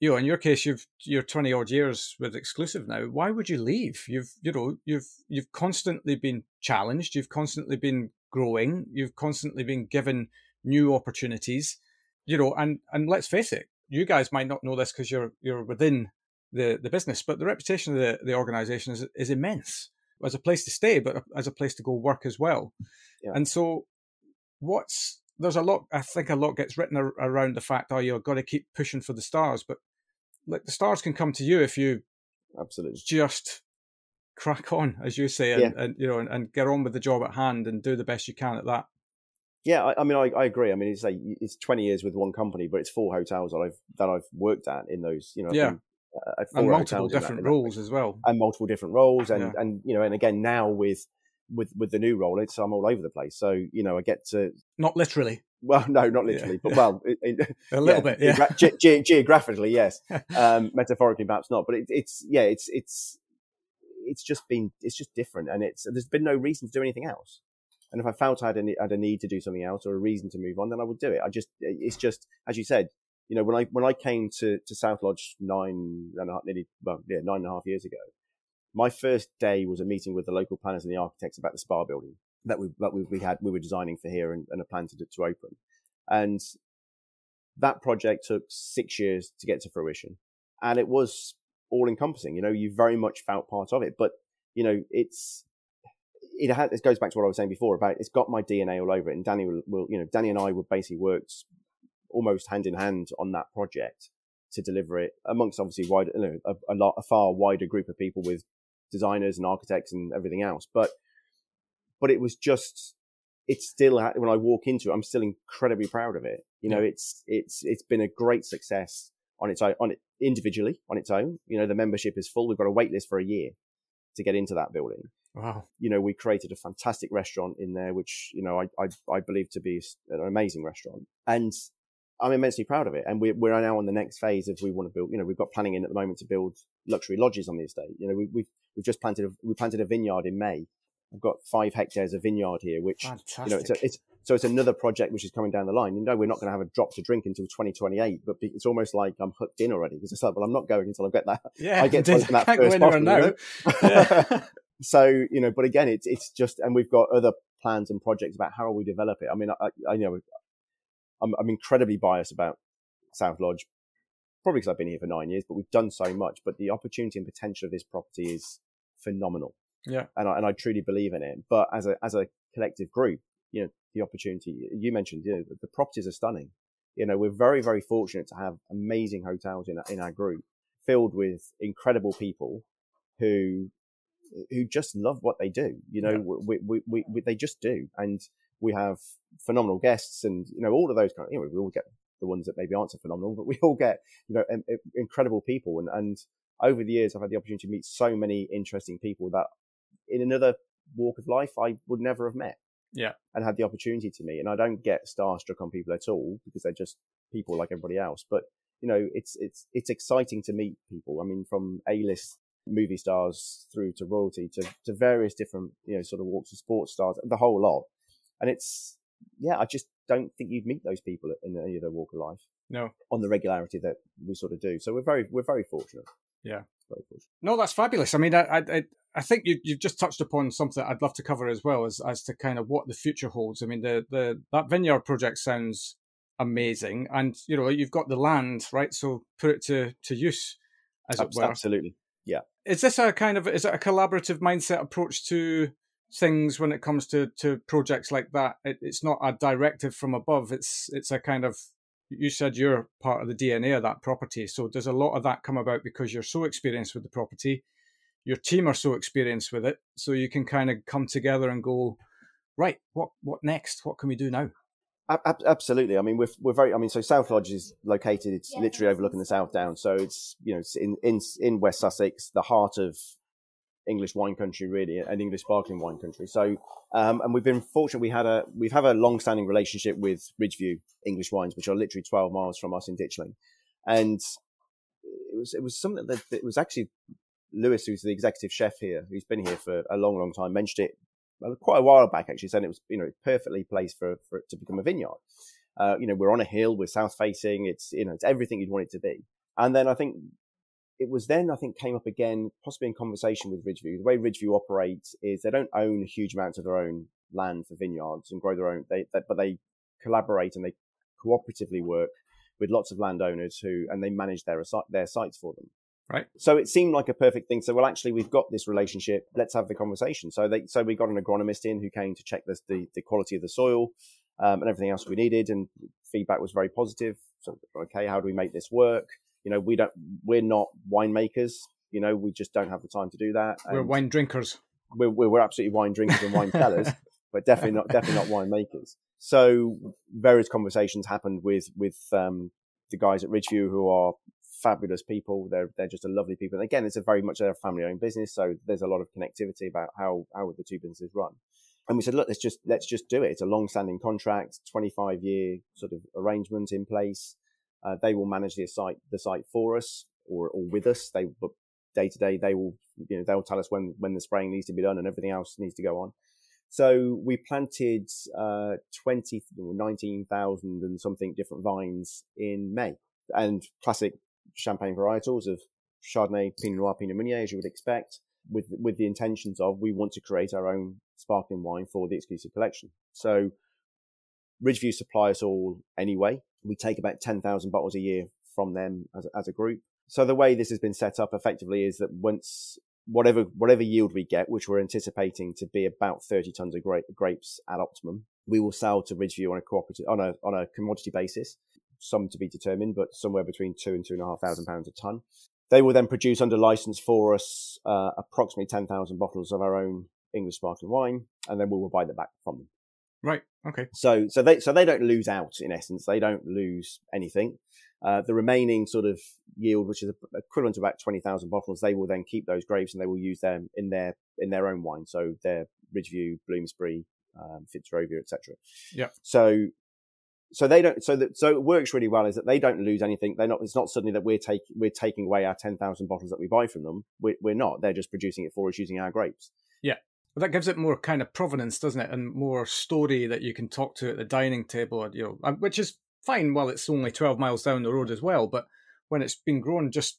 you know, in your case, you've you're twenty odd years with exclusive now. Why would you leave? You've you know you've you've constantly been challenged. You've constantly been growing. You've constantly been given new opportunities. You know, and and let's face it, you guys might not know this because you're you're within the, the business, but the reputation of the, the organization is, is immense as a place to stay, but as a place to go work as well. Yeah. And so, what's there's a lot, I think a lot gets written ar- around the fact, oh, you've got to keep pushing for the stars, but like the stars can come to you if you absolutely just crack on, as you say, and, yeah. and you know, and, and, get on with the job at hand and do the best you can at that. Yeah, I, I mean, I, I, agree. I mean, it's like it's twenty years with one company, but it's four hotels that I've that I've worked at in those. You know, yeah. Uh, and multiple different roles as well, and multiple different roles, and yeah. and you know, and again now with with with the new role, it's I'm all over the place. So you know, I get to not literally. Well, no, not literally, yeah. but well, it, it, a little bit, yeah. Ge- ge- geographically, yes. Um, metaphorically, perhaps not. But it, it's yeah, it's it's it's just been it's just different, and it's there's been no reason to do anything else. And if I felt I had a, had a need to do something else or a reason to move on, then I would do it. I just it's just as you said, you know, when I when I came to to South Lodge nine and a half, nearly well, yeah, nine and a half years ago, my first day was a meeting with the local planners and the architects about the spa building that we that we, we had we were designing for here and, and a plan to to open, and that project took six years to get to fruition, and it was all encompassing. You know, you very much felt part of it, but you know, it's it, has, it goes back to what I was saying before about it's got my DNA all over it. And Danny will, will you know, Danny and I would basically worked almost hand in hand on that project to deliver it amongst obviously wide, you know, a, a, lot, a far wider group of people with designers and architects and everything else. But, but it was just, it's still, when I walk into it, I'm still incredibly proud of it. You know, yeah. it's, it's, it's been a great success on its own, on it individually on its own. You know, the membership is full. We've got a wait list for a year to get into that building. Wow. You know, we created a fantastic restaurant in there, which, you know, I, I, I believe to be an amazing restaurant. And I'm immensely proud of it. And we're, we're now on the next phase of we want to build, you know, we've got planning in at the moment to build luxury lodges on the estate. You know, we, we've, we've just planted, a, we planted a vineyard in May. I've got five hectares of vineyard here, which, Fantastic. you know, it's, a, it's, so it's another project which is coming down the line. You know, we're not going to have a drop to drink until 2028, but it's almost like I'm hooked in already because it's like, well, I'm not going until I get that. Yeah, I get to that first bottle. You know? yeah. so, you know, but again, it's, it's just, and we've got other plans and projects about how we develop it. I mean, I, I you know, I'm, I'm incredibly biased about South Lodge, probably because I've been here for nine years, but we've done so much. But the opportunity and potential of this property is phenomenal. Yeah. And I, and I truly believe in it. But as a, as a collective group, you know, the opportunity you mentioned, you know, the properties are stunning. You know, we're very, very fortunate to have amazing hotels in, in our group filled with incredible people who, who just love what they do. You know, yeah. we, we, we, we, they just do. And we have phenomenal guests and, you know, all of those kind of, you know, we all get the ones that maybe aren't so phenomenal, but we all get, you know, incredible people. And, and over the years, I've had the opportunity to meet so many interesting people that in another walk of life, I would never have met. Yeah. And had the opportunity to meet. And I don't get starstruck on people at all because they're just people like everybody else. But, you know, it's, it's, it's exciting to meet people. I mean, from A-list movie stars through to royalty to, to various different, you know, sort of walks of sports stars, the whole lot. And it's, yeah, I just don't think you'd meet those people in any other walk of life. No. On the regularity that we sort of do. So we're very, we're very fortunate. Yeah. No, that's fabulous. I mean, I, I, I think you, you've just touched upon something I'd love to cover as well as, as to kind of what the future holds. I mean, the, the that vineyard project sounds amazing, and you know, you've got the land, right? So put it to to use, as it were. Absolutely, yeah. Is this a kind of is it a collaborative mindset approach to things when it comes to to projects like that? It, it's not a directive from above. It's it's a kind of you said you're part of the DNA of that property. So does a lot of that come about because you're so experienced with the property, your team are so experienced with it, so you can kind of come together and go, right, what what next? What can we do now? Absolutely. I mean, we're we're very. I mean, so South Lodge is located. It's yeah. literally overlooking the South Down. So it's you know it's in in in West Sussex, the heart of English wine country, really, and English sparkling wine country. So, um, and we've been fortunate. We had a we've have a long-standing relationship with Ridgeview English Wines, which are literally 12 miles from us in Ditchling, and it was it was something that, that it was actually Lewis, who's the executive chef here, who's been here for a long, long time, mentioned it quite a while back actually, saying it was you know perfectly placed for for it to become a vineyard. Uh, you know, we're on a hill, we're south facing. It's you know it's everything you'd want it to be. And then I think it was then I think came up again, possibly in conversation with Ridgeview. The way Ridgeview operates is they don't own huge amounts of their own land for vineyards and grow their own. They, they but they collaborate and they cooperatively work with lots of landowners who and they manage their their sites for them. Right. So it seemed like a perfect thing. So well, actually, we've got this relationship. Let's have the conversation. So they so we got an agronomist in who came to check this, the the quality of the soil um, and everything else we needed, and feedback was very positive. So okay, how do we make this work? You know, we don't, we're not winemakers. You know, we just don't have the time to do that. We're wine drinkers. We're, we're absolutely wine drinkers and wine tellers, but definitely not definitely not wine makers. So various conversations happened with with um, the guys at Ridgeview who are fabulous people. They're they're just a lovely people. And again, it's a very much a family owned business, so there's a lot of connectivity about how how the two businesses run. And we said, look, let's just let's just do it. It's a long standing contract, 25 year sort of arrangement in place. Uh, they will manage the site the site for us or or with us. They but day to day they will you know they'll tell us when when the spraying needs to be done and everything else needs to go on. So we planted uh, 20, 19,000 and something different vines in May and classic champagne varietals of Chardonnay, Pinot Noir, Pinot Meunier, as you would expect, with with the intentions of we want to create our own sparkling wine for the exclusive collection. So Ridgeview supply us all anyway. We take about 10,000 bottles a year from them as, as a group. So the way this has been set up effectively is that once whatever whatever yield we get, which we're anticipating to be about 30 tons of gra- grapes at optimum, we will sell to Ridgeview on a cooperative on a on a commodity basis some to be determined, but somewhere between two and two and a half thousand pounds a ton. They will then produce under license for us uh, approximately 10,000 bottles of our own English sparkling wine, and then we will buy that back from them. Right. Okay. So, so they, so they don't lose out in essence. They don't lose anything. Uh, the remaining sort of yield, which is equivalent to about 20,000 bottles, they will then keep those grapes and they will use them in their, in their own wine. So their Ridgeview, Bloomsbury, um, Fitzrovia, etc. Yeah. So so they don't so that so it works really well is that they don't lose anything they're not it's not suddenly that we're taking we're taking away our 10,000 bottles that we buy from them we're, we're not they're just producing it for us using our grapes yeah well, that gives it more kind of provenance doesn't it and more story that you can talk to at the dining table you know which is fine while it's only 12 miles down the road as well but when it's been grown just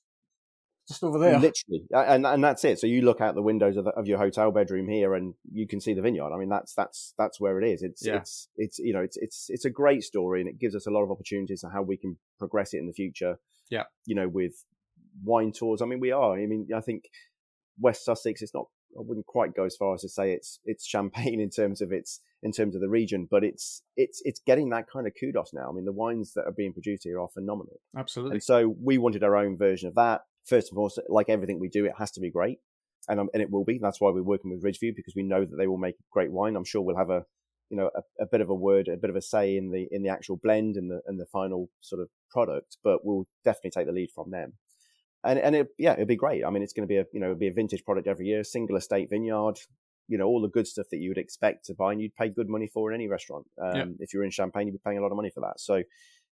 just over there. Literally, and and that's it. So you look out the windows of, the, of your hotel bedroom here, and you can see the vineyard. I mean, that's that's that's where it is. It's yeah. it's it's you know it's it's it's a great story, and it gives us a lot of opportunities on how we can progress it in the future. Yeah, you know, with wine tours. I mean, we are. I mean, I think West Sussex. It's not. I wouldn't quite go as far as to say it's it's champagne in terms of its in terms of the region, but it's it's it's getting that kind of kudos now. I mean, the wines that are being produced here are phenomenal. Absolutely. And so we wanted our own version of that first of all, like everything we do, it has to be great. And, um, and it will be. That's why we're working with Ridgeview because we know that they will make great wine. I'm sure we'll have a, you know, a, a, bit of a word, a bit of a say in the, in the actual blend and the, and the final sort of product, but we'll definitely take the lead from them. And, and it, yeah, it'd be great. I mean, it's going to be a, you know, be a vintage product every year, single estate vineyard, you know, all the good stuff that you would expect to buy and you'd pay good money for in any restaurant. Um, yeah. if you're in Champagne, you'd be paying a lot of money for that. So,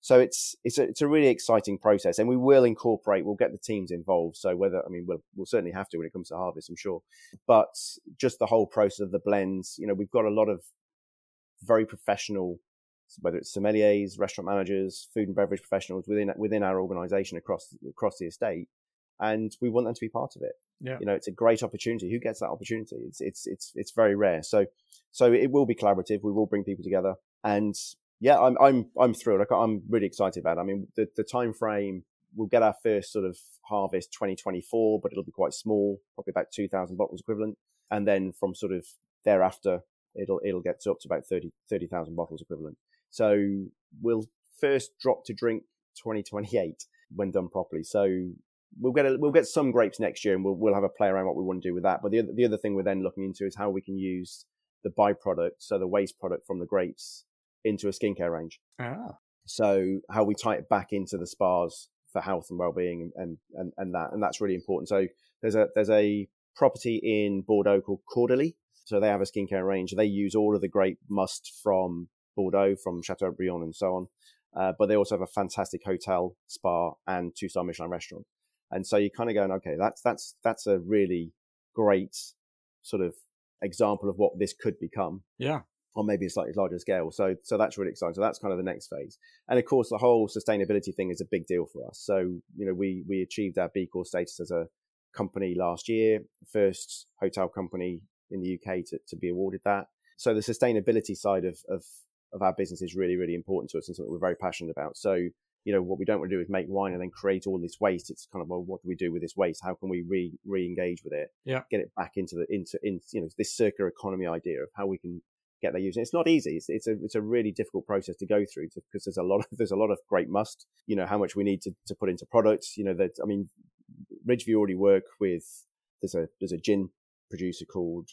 so it's it's a, it's a really exciting process, and we will incorporate. We'll get the teams involved. So whether I mean we'll we'll certainly have to when it comes to harvest, I'm sure. But just the whole process of the blends, you know, we've got a lot of very professional, whether it's sommeliers, restaurant managers, food and beverage professionals within within our organisation across across the estate, and we want them to be part of it. Yeah. You know, it's a great opportunity. Who gets that opportunity? It's it's it's it's very rare. So so it will be collaborative. We will bring people together, and yeah, I'm I'm I'm thrilled. I'm really excited about it. I mean, the the time frame we'll get our first sort of harvest 2024, but it'll be quite small, probably about 2,000 bottles equivalent, and then from sort of thereafter, it'll it'll get to up to about 30 30,000 bottles equivalent. So we'll first drop to drink 2028 when done properly. So we'll get a, we'll get some grapes next year, and we'll we'll have a play around what we want to do with that. But the other, the other thing we're then looking into is how we can use the byproduct, so the waste product from the grapes, into a skincare range. Ah. So how we tie it back into the spas for health and well-being and, and, and that, and that's really important. So there's a, there's a property in Bordeaux called Caudalie. So they have a skincare range. They use all of the grape must from Bordeaux, from Chateaubriand and so on. Uh, but they also have a fantastic hotel, spa, and two-star Michelin restaurant. And so you're kind of going, okay, that's that's that's a really great sort of example of what this could become. Yeah Or maybe a slightly larger scale. So, so that's really exciting. So that's kind of the next phase. And of course, the whole sustainability thing is a big deal for us. So, you know, we, we achieved our B Corp status as a company last year, first hotel company in the UK to, to be awarded that. So the sustainability side of, of, of our business is really, really important to us and something we're very passionate about. So, you know, what we don't want to do is make wine and then create all this waste. It's kind of, well, what do we do with this waste? How can we re, re-engage with it? Yeah. Get it back into the, into, in, you know, this circular economy idea of how we can get their using. It's not easy. It's, it's a it's a really difficult process to go through to, because there's a lot of there's a lot of great must. You know how much we need to, to put into products. You know that I mean, Ridgeview already work with there's a there's a gin producer called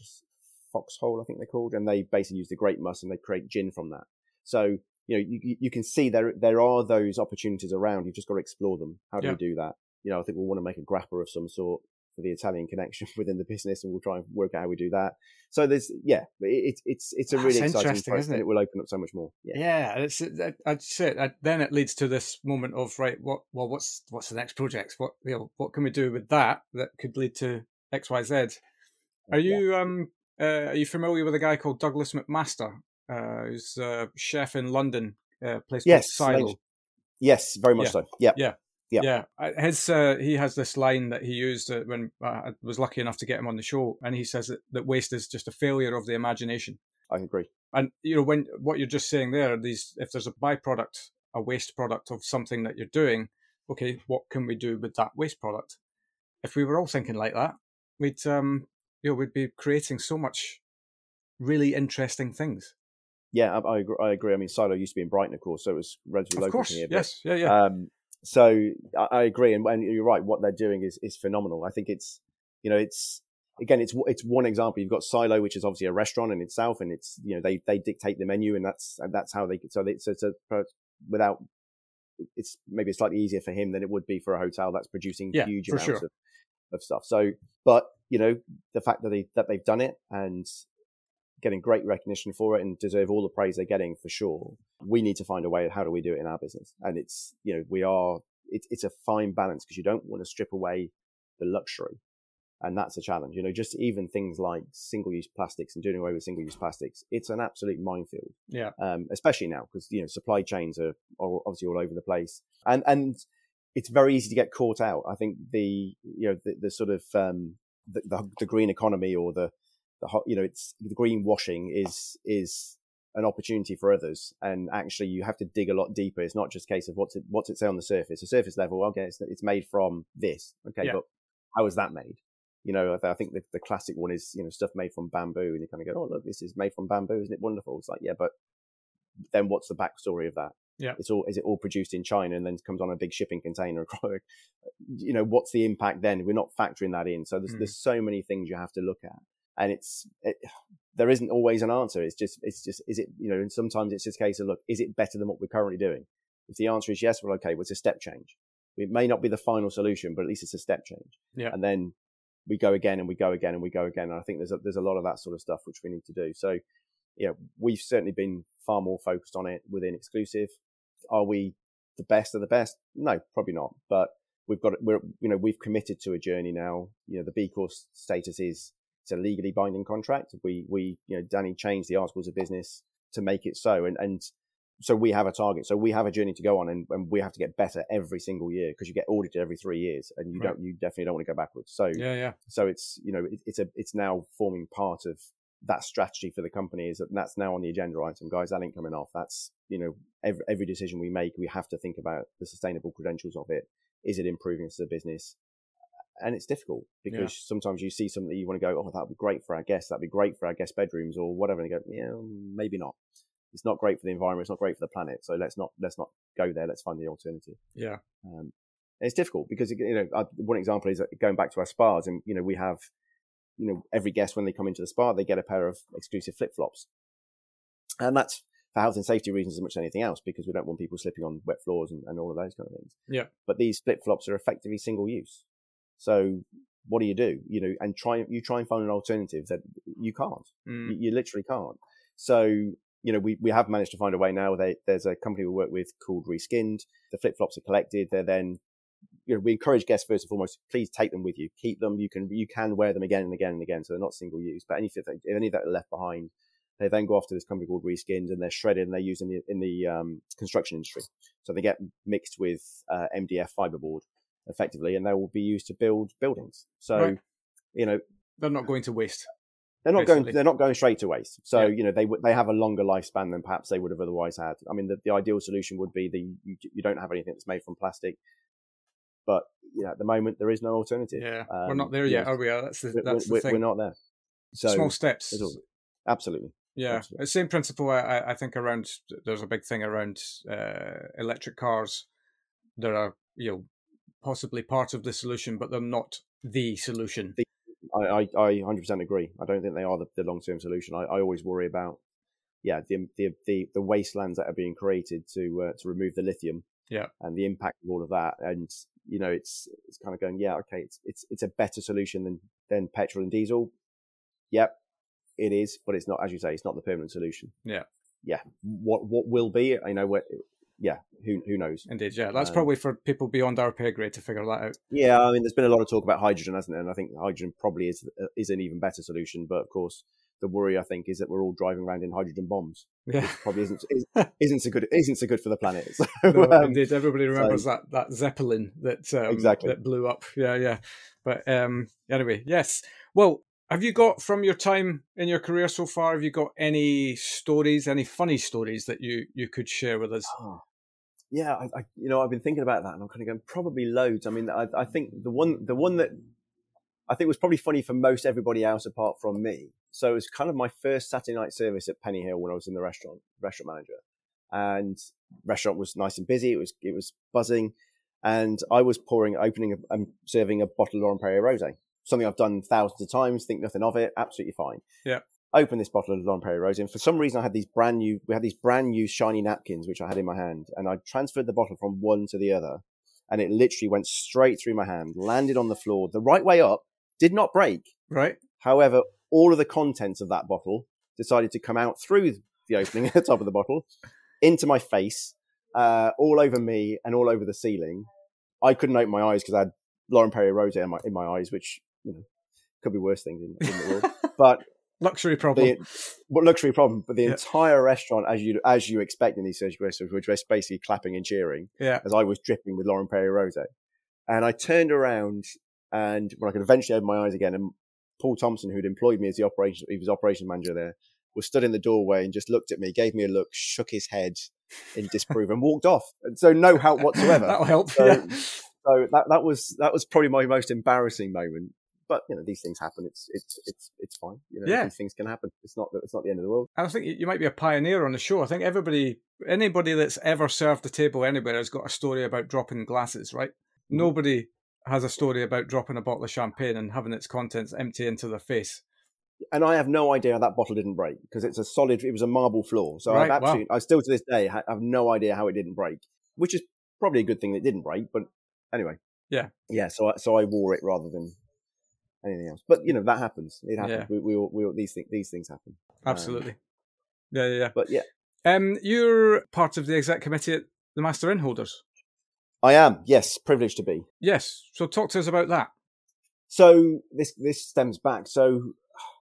Foxhole, I think they're called, and they basically use the grape must and they create gin from that. So you know you, you can see there there are those opportunities around. You've just got to explore them. How do yeah. we do that? You know, I think we'll want to make a grappa of some sort for the Italian connection within the business, and we'll try and work out how we do that. So there's, yeah, it's it's it's a That's really exciting process, and it it will open up so much more. Yeah, yeah it's I'd say then it leads to this moment of right, what well, what's what's the next project? What you know, what can we do with that that could lead to X Y Z? Are you yeah. um uh, are you familiar with a guy called Douglas McMaster, uh, who's a chef in London, uh, place yes, called Silo? Yes, very much yeah. so. Yeah, yeah. Yeah, yeah. His uh, he has this line that he used uh, when uh, I was lucky enough to get him on the show, and he says that, that waste is just a failure of the imagination. I agree. And you know when what you're just saying there, these if there's a byproduct, a waste product of something that you're doing, okay, what can we do with that waste product? If we were all thinking like that, we'd um you know we'd be creating so much really interesting things. Yeah, I, I, agree. I agree. I mean, Silo used to be in Brighton, of course, so it was relatively of local course. here. But, yes, yeah, yeah. Um, so I, I agree, and, and, you're right. What they're doing is is phenomenal. I think it's you know it's again it's it's one example. You've got Silo, which is obviously a restaurant in itself, and it's you know they they dictate the menu, and that's and that's how they so they so, so without it's maybe slightly easier for him than it would be for a hotel that's producing yeah, huge amounts sure. of, of stuff. So, but you know the fact that they that they've done it and getting great recognition for it and deserve all the praise they're getting for sure. We need to find a way. How do we do it in our business? And it's, you know, we are, it, it's a fine balance because you don't want to strip away the luxury. And that's a challenge, you know, just even things like single use plastics and doing away with single use plastics. It's an absolute minefield. Yeah. Um, especially now because, you know, supply chains are, are obviously all over the place and, and it's very easy to get caught out. I think the, you know, the, the sort of, um, the, the, the green economy or the, the you know it's the greenwashing is is an opportunity for others. And actually you have to dig a lot deeper. It's not just a case of what's it what's it say on the surface. The surface level okay it's, it's made from this. Okay yeah. but how is that made? You know i think the, the classic one is you know stuff made from bamboo and you kind of go oh look this is made from bamboo. Isn't it wonderful? It's like yeah but then what's the backstory of that? Yeah. It's all is it all produced in china and then comes on a big shipping container? You know what's the impact then? We're not factoring that in. So there's, mm. there's so many things you have to look at and it's it, there isn't always an answer. It's just it's just is it you know, and sometimes it's just a case of look, is it better than what we're currently doing? If the answer is yes, well, okay, well, it's a step change. It may not be the final solution, but at least it's a step change. Yeah. And then we go again and we go again and we go again. And I think there's a, there's a lot of that sort of stuff which we need to do. So, yeah, we've certainly been far more focused on it within exclusive. Are we the best of the best? No, probably not. But we've got we're you know we've committed to a journey now. You know, the B Corp status is it's a legally binding contract. We, we, you know, Danny changed the articles of business to make it so. And, and so we have a target. So we have a journey to go on and, and we have to get better every single year because you get audited every three years and you right. don't, you definitely don't want to go backwards. So, yeah, yeah. So it's, you know, it, it's a, it's now forming part of that strategy for the company is that that's now on the agenda item, guys. That ain't coming off. That's, you know, every, every decision we make, we have to think about the sustainable credentials of it. Is it improving us as a business? And it's difficult because yeah. sometimes you see something that you want to go, oh, that'd be great for our guests, that'd be great for our guest bedrooms or whatever, and you go, yeah, maybe not. It's not great for the environment. It's not great for the planet. So let's not let's not go there. Let's find the alternative. Yeah, um, it's difficult because you know uh, one example is going back to our spas, and you know we have you know every guest when they come into the spa they get a pair of exclusive flip flops, and that's for health and safety reasons as much as anything else because we don't want people slipping on wet floors and, and all of those kind of things. Yeah. But these flip flops are effectively single use. So what do you do? You know, and try you try and find an alternative that you can't. Mm. You, you, literally can't. So you know, we, we have managed to find a way now. They, there's a company we work with called Reskinned. The flip flops are collected. They're then you know, we encourage guests first and foremost, please take them with you. Keep them. You can you can wear them again and again and again, so they're not single use. But any if any of that are left behind, they then go off to this company called Reskinned, and they're shredded and they're used in the in the um, construction industry. So they get mixed with uh, MDF fiberboard, effectively, and they will be used to build buildings. So, right. you know, they're not going to waste. They're not basically. going. They're not going straight to waste. So, yeah. you know, they they have a longer lifespan than perhaps they would have otherwise had. I mean, the, the ideal solution would be the you, you don't have anything that's made from plastic, but you know, at the moment there is no alternative. Yeah, um, we're not there yet, know, are we? That's the, that's we're, the thing. We're not there. So small steps. Absolutely. Yeah, Absolutely. same principle. I, I think around there's a big thing around uh, electric cars. There are you know possibly part of the solution, but they're not the solution. I, I, I 100% agree. I don't think they are the, the long term solution. I, I always worry about, yeah, the, the, the, the wastelands that are being created to uh, to remove the lithium, yeah, and the impact of all of that. And you know, it's it's kind of going, yeah, okay, it's it's it's a better solution than than petrol and diesel. Yep, it is, but it's not, as you say, it's not the permanent solution. Yeah, yeah. What what will be? I know what yeah, who who knows? Indeed, yeah. That's um, probably for people beyond our pay grade to figure that out. Yeah, I mean, there's been a lot of talk about hydrogen, hasn't there? And I think hydrogen probably is uh, is an even better solution. But of course, the worry I think is that we're all driving around in hydrogen bombs. Yeah, probably isn't isn't so good. Isn't so good for the planet. So, no, um, indeed, everybody remembers so, that that zeppelin that um, exactly that blew up. Yeah, yeah. But um, anyway, yes. Well, have you got from your time in your career so far? Have you got any stories, any funny stories that you you could share with us? Oh, yeah, I, I, you know, I've been thinking about that, and I'm kind of going probably loads. I mean, I, I think the one, the one that I think was probably funny for most everybody else apart from me. So it was kind of my first Saturday night service at Pennyhill when I was in the restaurant, restaurant manager, and restaurant was nice and busy. It was it was buzzing, and I was pouring, opening, and um, serving a bottle of Laurent Perrier rosé. Something I've done thousands of times, think nothing of it, absolutely fine. Yeah opened this bottle of Laurent Perrier Rose, and for some reason I had these brand new, we had these brand new shiny napkins which I had in my hand, and I transferred the bottle from one to the other, and it literally went straight through my hand, landed on the floor the right way up, did not break. Right. However, all of the contents of that bottle decided to come out through the opening at the top of the bottle, into my face, uh, all over me, and all over the ceiling. I couldn't open my eyes because I had Laurent Perrier Rose in my, in my eyes, which you know could be worse things in, in the world. But luxury problem. The, what luxury problem? But the yeah. entire restaurant, as you as you expect in these surgical restaurants, were just basically clapping and cheering. Yeah. As I was dripping with Laurent Perrier Rosé, and I turned around, and when I could eventually open my eyes again, and Paul Thompson, who'd employed me as the operation, he was operation manager there, was stood in the doorway and just looked at me, gave me a look, shook his head in disproof, and walked off. And so no help whatsoever. That'll help. So, yeah. so that that was that was probably my most embarrassing moment but you know these things happen. It's it's it's it's fine. You know, yeah. these things can happen. It's not it's not the end of the world. I think you might be a pioneer on the show. I think everybody, anybody that's ever served a table anywhere has got a story about dropping glasses, right? Mm-hmm. Nobody has a story about dropping a bottle of champagne and having its contents empty into their face. And I have no idea how that bottle didn't break because it's a solid. It was a marble floor, so right, I've absolutely, wow. I still to this day have no idea how it didn't break, which is probably a good thing that it didn't break. But anyway, yeah, yeah. So I, so I wore it rather than anything else. But you know that happens. It happens. Yeah. We, we, we, these things these things happen. Absolutely. Um, yeah, yeah, yeah. But yeah. Um, you're part of the exec committee at the Master Innholders. I am. Yes, privileged to be. Yes. So talk to us about that. So this this stems back. So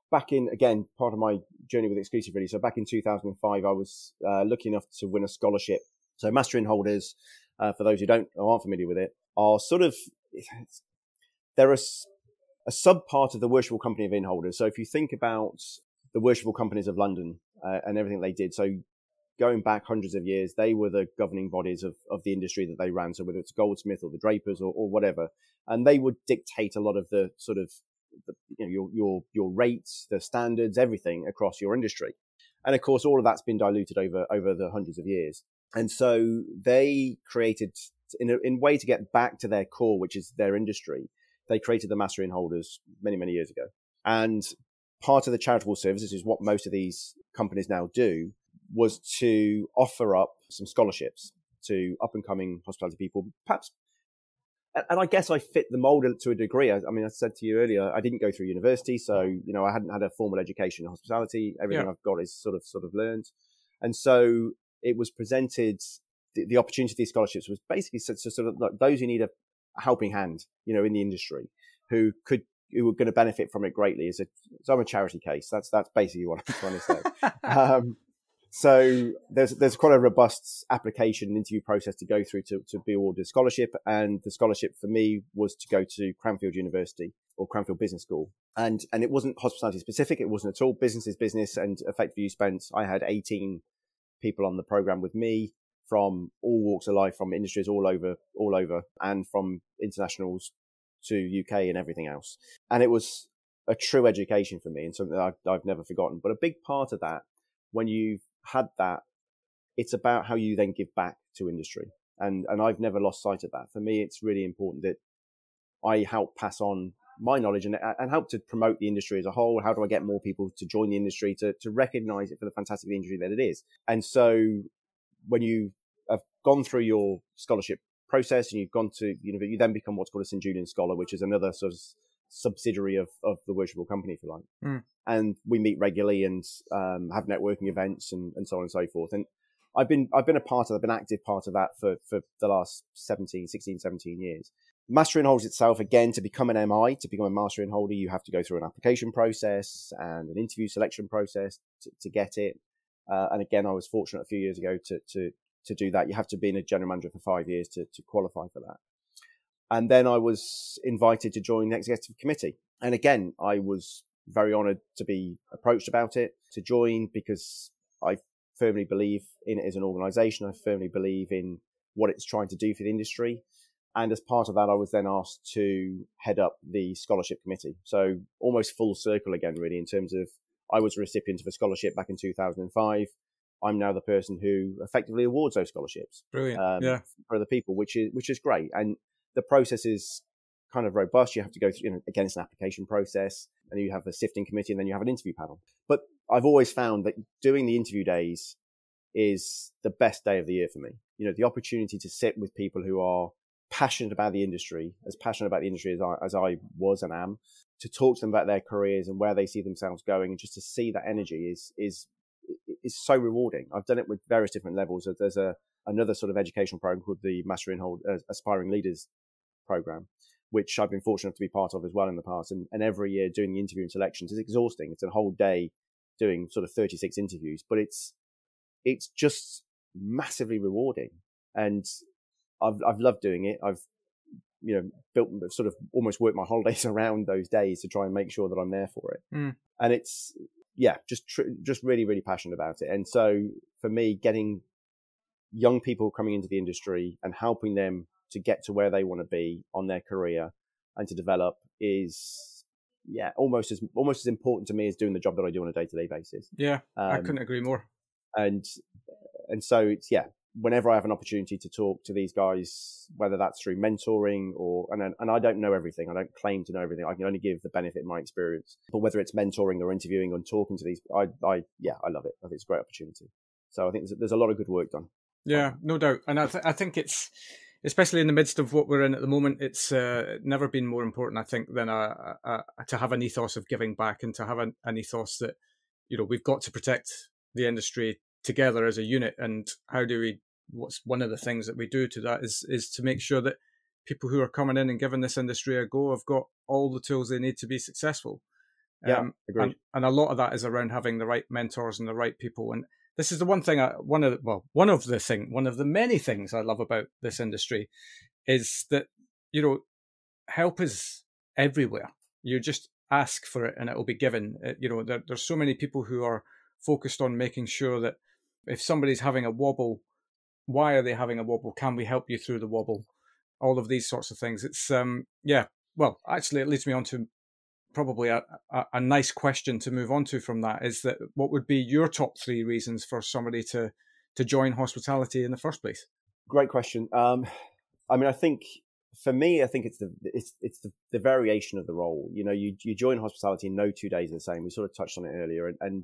back in again part of my journey with exclusive really. So back in 2005, I was uh, lucky enough to win a scholarship. So Master Innholders, uh, for those who don't or aren't familiar with it, are sort of there are a sub part of the worshipful company of Innholders. So if you think about the worshipful companies of London uh, and everything they did, so going back hundreds of years, they were the governing bodies of, of the industry that they ran. So whether it's Goldsmith or the Drapers or, or whatever, and they would dictate a lot of the sort of the, you know, your your your rates, the standards, everything across your industry. And of course, all of that's been diluted over over the hundreds of years. And so they created in a, in way to get back to their core, which is their industry they created the Master Innholders many, many years ago. And part of the charitable services is what most of these companies now do was to offer up some scholarships to up and coming hospitality people, perhaps. And I guess I fit the mold to a degree. I, mean, I said to you earlier, I didn't go through university, so you know, I hadn't had a formal education in hospitality. Everything yeah. I've got is sort of sort of learned, and so it was presented. The, the opportunity of these scholarships was basically so, so sort of like those who need a helping hand, you know, in the industry who could who are going to benefit from it greatly. Is a so I'm a charity case. That's that's basically what I'm trying to say. um, so there's there's quite a robust application and interview process to go through to, to be awarded a scholarship. And the scholarship for me was to go to Cranfield University or Cranfield Business School. And and it wasn't hospitality specific. It wasn't at all. Business is business. And effectively, you spent I had 18 people on the program with me from all walks of life, from industries all over, all over, and from internationals to UK and everything else. And it was a true education for me and something that I've, I've never forgotten. But a big part of that, when you've had that, it's about how you then give back to industry. And, and I've never lost sight of that. For me, it's really important that I help pass on my knowledge and, and help to promote the industry as a whole. How do I get more people to join the industry to, to recognize it for the fantastic industry that it is? And so when you gone through your scholarship process and you've gone to, you know, you then become what's called a St. Julian Scholar, which is another sort of subsidiary of, of the worshipful company, if you like. Mm. And we meet regularly and um, have networking events and, and so on and so forth. And I've been, I've been a part of, I've been active part of that for, for the last 17, 16, 17 years. Master Innholders itself again to become an MI, to become a Master Innholder, you have to go through an application process and an interview selection process to, to get it. Uh, and again, I was fortunate a few years ago to, to, to do that. You have to be in a general manager for five years to, to qualify for that. And then I was invited to join the executive committee. And again, I was very honored to be approached about it, to join because I firmly believe in it as an organization. I firmly believe in what it's trying to do for the industry. And as part of that, I was then asked to head up the scholarship committee. So almost full circle again, really, in terms of I was a recipient of a scholarship back in 2005. I'm now the person who effectively awards those scholarships Brilliant. Um, yeah. for other people, which is which is great. And the process is kind of robust. You have to go through, you know, again, it's an application process, and you have a sifting committee, and then you have an interview panel. But I've always found that doing the interview days is the best day of the year for me. You know, the opportunity to sit with people who are passionate about the industry, as passionate about the industry as I, as I was and am, to talk to them about their careers and where they see themselves going, and just to see that energy is is is so rewarding. I've done it with various different levels. There's a another sort of educational program called the Master in Hold uh, Aspiring Leaders program, which I've been fortunate to be part of as well in the past. And, and every year doing the interview and selections is exhausting. It's a whole day doing sort of 36 interviews, but it's it's just massively rewarding. And I've I've loved doing it. I've you know built sort of almost worked my holidays around those days to try and make sure that I'm there for it. Mm. And it's yeah, just tr- just really really passionate about it. And so for me, getting young people coming into the industry and helping them to get to where they want to be on their career and to develop is yeah almost as almost as important to me as doing the job that I do on a day to day basis. Yeah, um, I couldn't agree more. And and so it's yeah whenever I have an opportunity to talk to these guys, whether that's through mentoring or, and, and I don't know everything. I don't claim to know everything. I can only give the benefit of my experience. But whether it's mentoring or interviewing and talking to these, I, I, yeah, I love it. I think it's a great opportunity. So I think there's, there's a lot of good work done. Yeah, no doubt. And I, th- I think it's, especially in the midst of what we're in at the moment, it's uh, never been more important, I think, than a, a, a, to have an ethos of giving back and to have an, an ethos that, you know, we've got to protect the industry together as a unit. And how do we what's one of the things that we do to that is is to make sure that people who are coming in and giving this industry a go have got all the tools they need to be successful. Yeah, um, agreed. And, and, a lot of that is around having the right mentors and the right people. And this is the one thing I one of the, well one of the thing one of the many things I love about this industry is that you know help is everywhere. You just ask for it and it will be given. Uh, you know there, there's so many people who are focused on making sure that if somebody's having a wobble why are they having a wobble? Can we help you through the wobble? All of these sorts of things. It's um yeah. Well, actually, it leads me on to probably a, a, a, nice question to move on to from that. Is that what would be your top three reasons for somebody to to join hospitality in the first place? Great question. Um, I mean, I think for me, I think it's the it's it's the, the variation of the role. You know, you you join hospitality, no two days are the same. We sort of touched on it earlier, and, and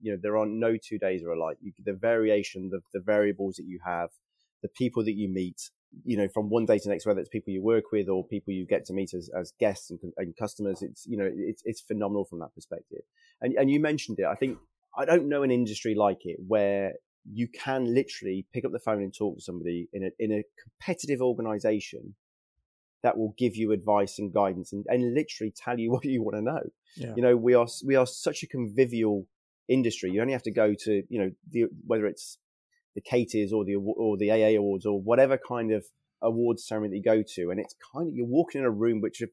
you know there are no two days are alike. You, the variation, the, the variables that you have, the people that you meet, you know, from one day to next, whether it's people you work with or people you get to meet as, as guests and, and customers, it's you know it's it's phenomenal from that perspective. And and you mentioned it. I think I don't know an industry like it where you can literally pick up the phone and talk to somebody in a in a competitive organization that will give you advice and guidance and, and literally tell you what you want to know. Yeah. You know, we are we are such a convivial industry. You only have to go to, you know, the, whether it's the Cateys or the, or the AA awards or whatever kind of awards ceremony that you go to. And it's kind of, you're walking in a room which are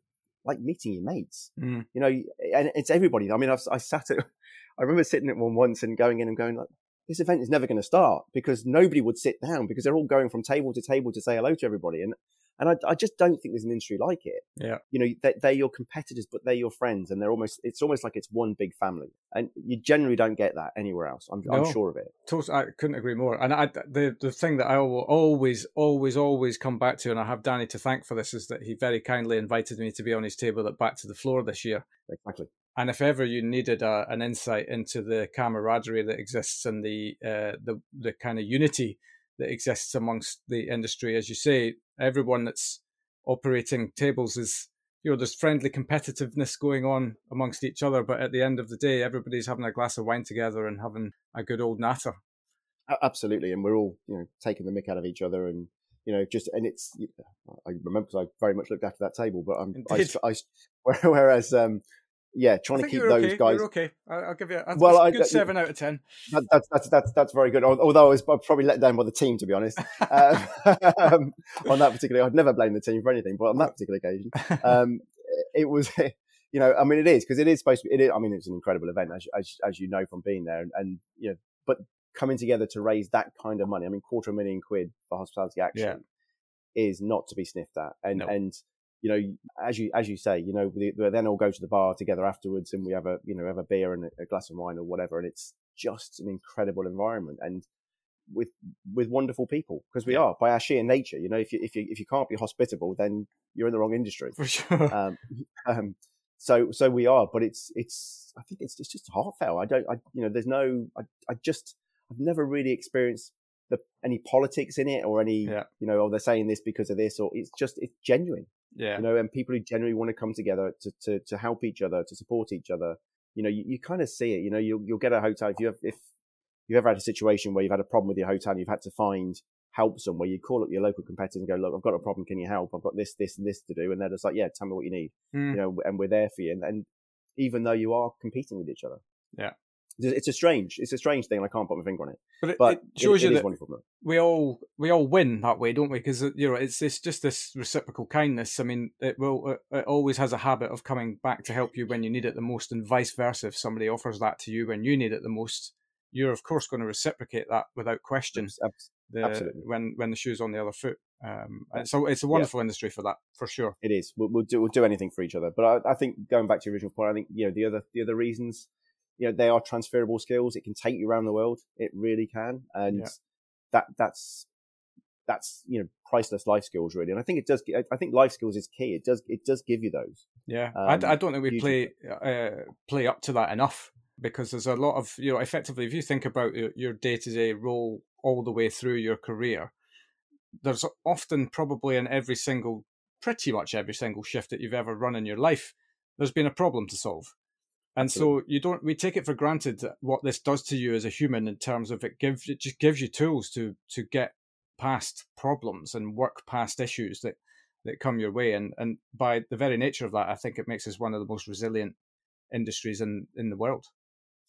like meeting your mates, mm. you know, and it's everybody. I mean, I've, I sat at, I remember sitting at one once and going in and going like, this event is never going to start because nobody would sit down because they're all going from table to table to say hello to everybody. And And I, I just don't think there's an industry like it. Yeah. You know, they, they're your competitors, but they're your friends, and they're almost. It's almost like it's one big family, and you generally don't get that anywhere else. I'm, No. I'm sure of it. I couldn't agree more. And I, the the thing that I will always, always, always come back to, and I have Danny to thank for this, is that he very kindly invited me to be on his table at Back to the Floor this year. Exactly. And if ever you needed a, an insight into the camaraderie that exists and the uh, the the kind of unity that exists amongst the industry, as you say, everyone that's operating tables is you know there's friendly competitiveness going on amongst each other, but at the end of the day, everybody's having a glass of wine together and having a good old natter. Absolutely, and we're all you know taking the mick out of each other, and you know just and it's. I remember because I very much looked after that table, but I'm. I, I, whereas, um, yeah, trying I to keep those okay. guys. You're okay. I- I'll give you a, Well, well, good that- seven out of ten. That, that's that's that's that's very good. Although I was probably let down by the team, to be honest. Um, on that particular, I'd never blame the team for anything, but on that particular occasion, um, it was, you know, I mean, it is because it is supposed to be. It is, I mean, it's an incredible event, as, as as you know from being there, and, and you know, but coming together to raise that kind of money, I mean, quarter of a million quid for hospitality action is not to be sniffed at, and No. and you know, as you as you say, you know, we, we then all go to the bar together afterwards, and we have a you know have a beer and a, a glass of wine or whatever, and it's just an incredible environment and with with wonderful people because we Yeah. are by our sheer nature. You know, if you if you if you can't be hospitable, then you're in the wrong industry. For sure. Um, um, so so we are, but it's it's I think it's it's just heartfelt. I don't I you know there's no I I just I've never really experienced the any politics in it or any Yeah. you know oh they're saying this because of this or it's just it's genuine yeah. you know, and people who genuinely want to come together to, to, to help each other, to support each other. You know, you, you kind of see it, you know, you'll, you'll get a hotel. If you have, if you've ever had a situation where you've had a problem with your hotel and you've had to find help somewhere, you call up your local competitors and go, look, I've got a problem. Can you help? I've got this, this and this to do. And they're just like, yeah, tell me what you need, Mm. you know, and we're there for you. And, and even though you are competing with each other. Yeah. It's a strange, it's a strange thing. and I can't put my finger on it, But it, but it shows it, you that wonderful. we all we all win that way, don't we? Because you know it's it's just this reciprocal kindness. I mean, it will it, always has a habit of coming back to help you when you need it the most, and vice versa. If somebody offers that to you when you need it the most, you're of course going to reciprocate that without question. The, absolutely. when when the shoe's on the other foot. Um, so it's a wonderful industry for that, for sure. It is. We'll, we'll do we'll do anything for each other. But I, I think going back to your original point, I think you know the other the other reasons, you know, they are transferable skills. It can take you around the world. It really can, and Yeah. that that's that's you know priceless life skills really. And I think it does. I think life skills is key. It does it does give you those. Yeah, Um, I, I don't think we play uh, play up to that enough because there's a lot of you know effectively if you think about your day to day role all the way through your career, there's often probably in every single pretty much every single shift that you've ever run in your life, there's been a problem to solve. And so you don't we take it for granted what this does to you as a human in terms of it gives it just gives you tools to to get past problems and work past issues that that come your way and and by the very nature of that I think it makes us one of the most resilient industries in in the world.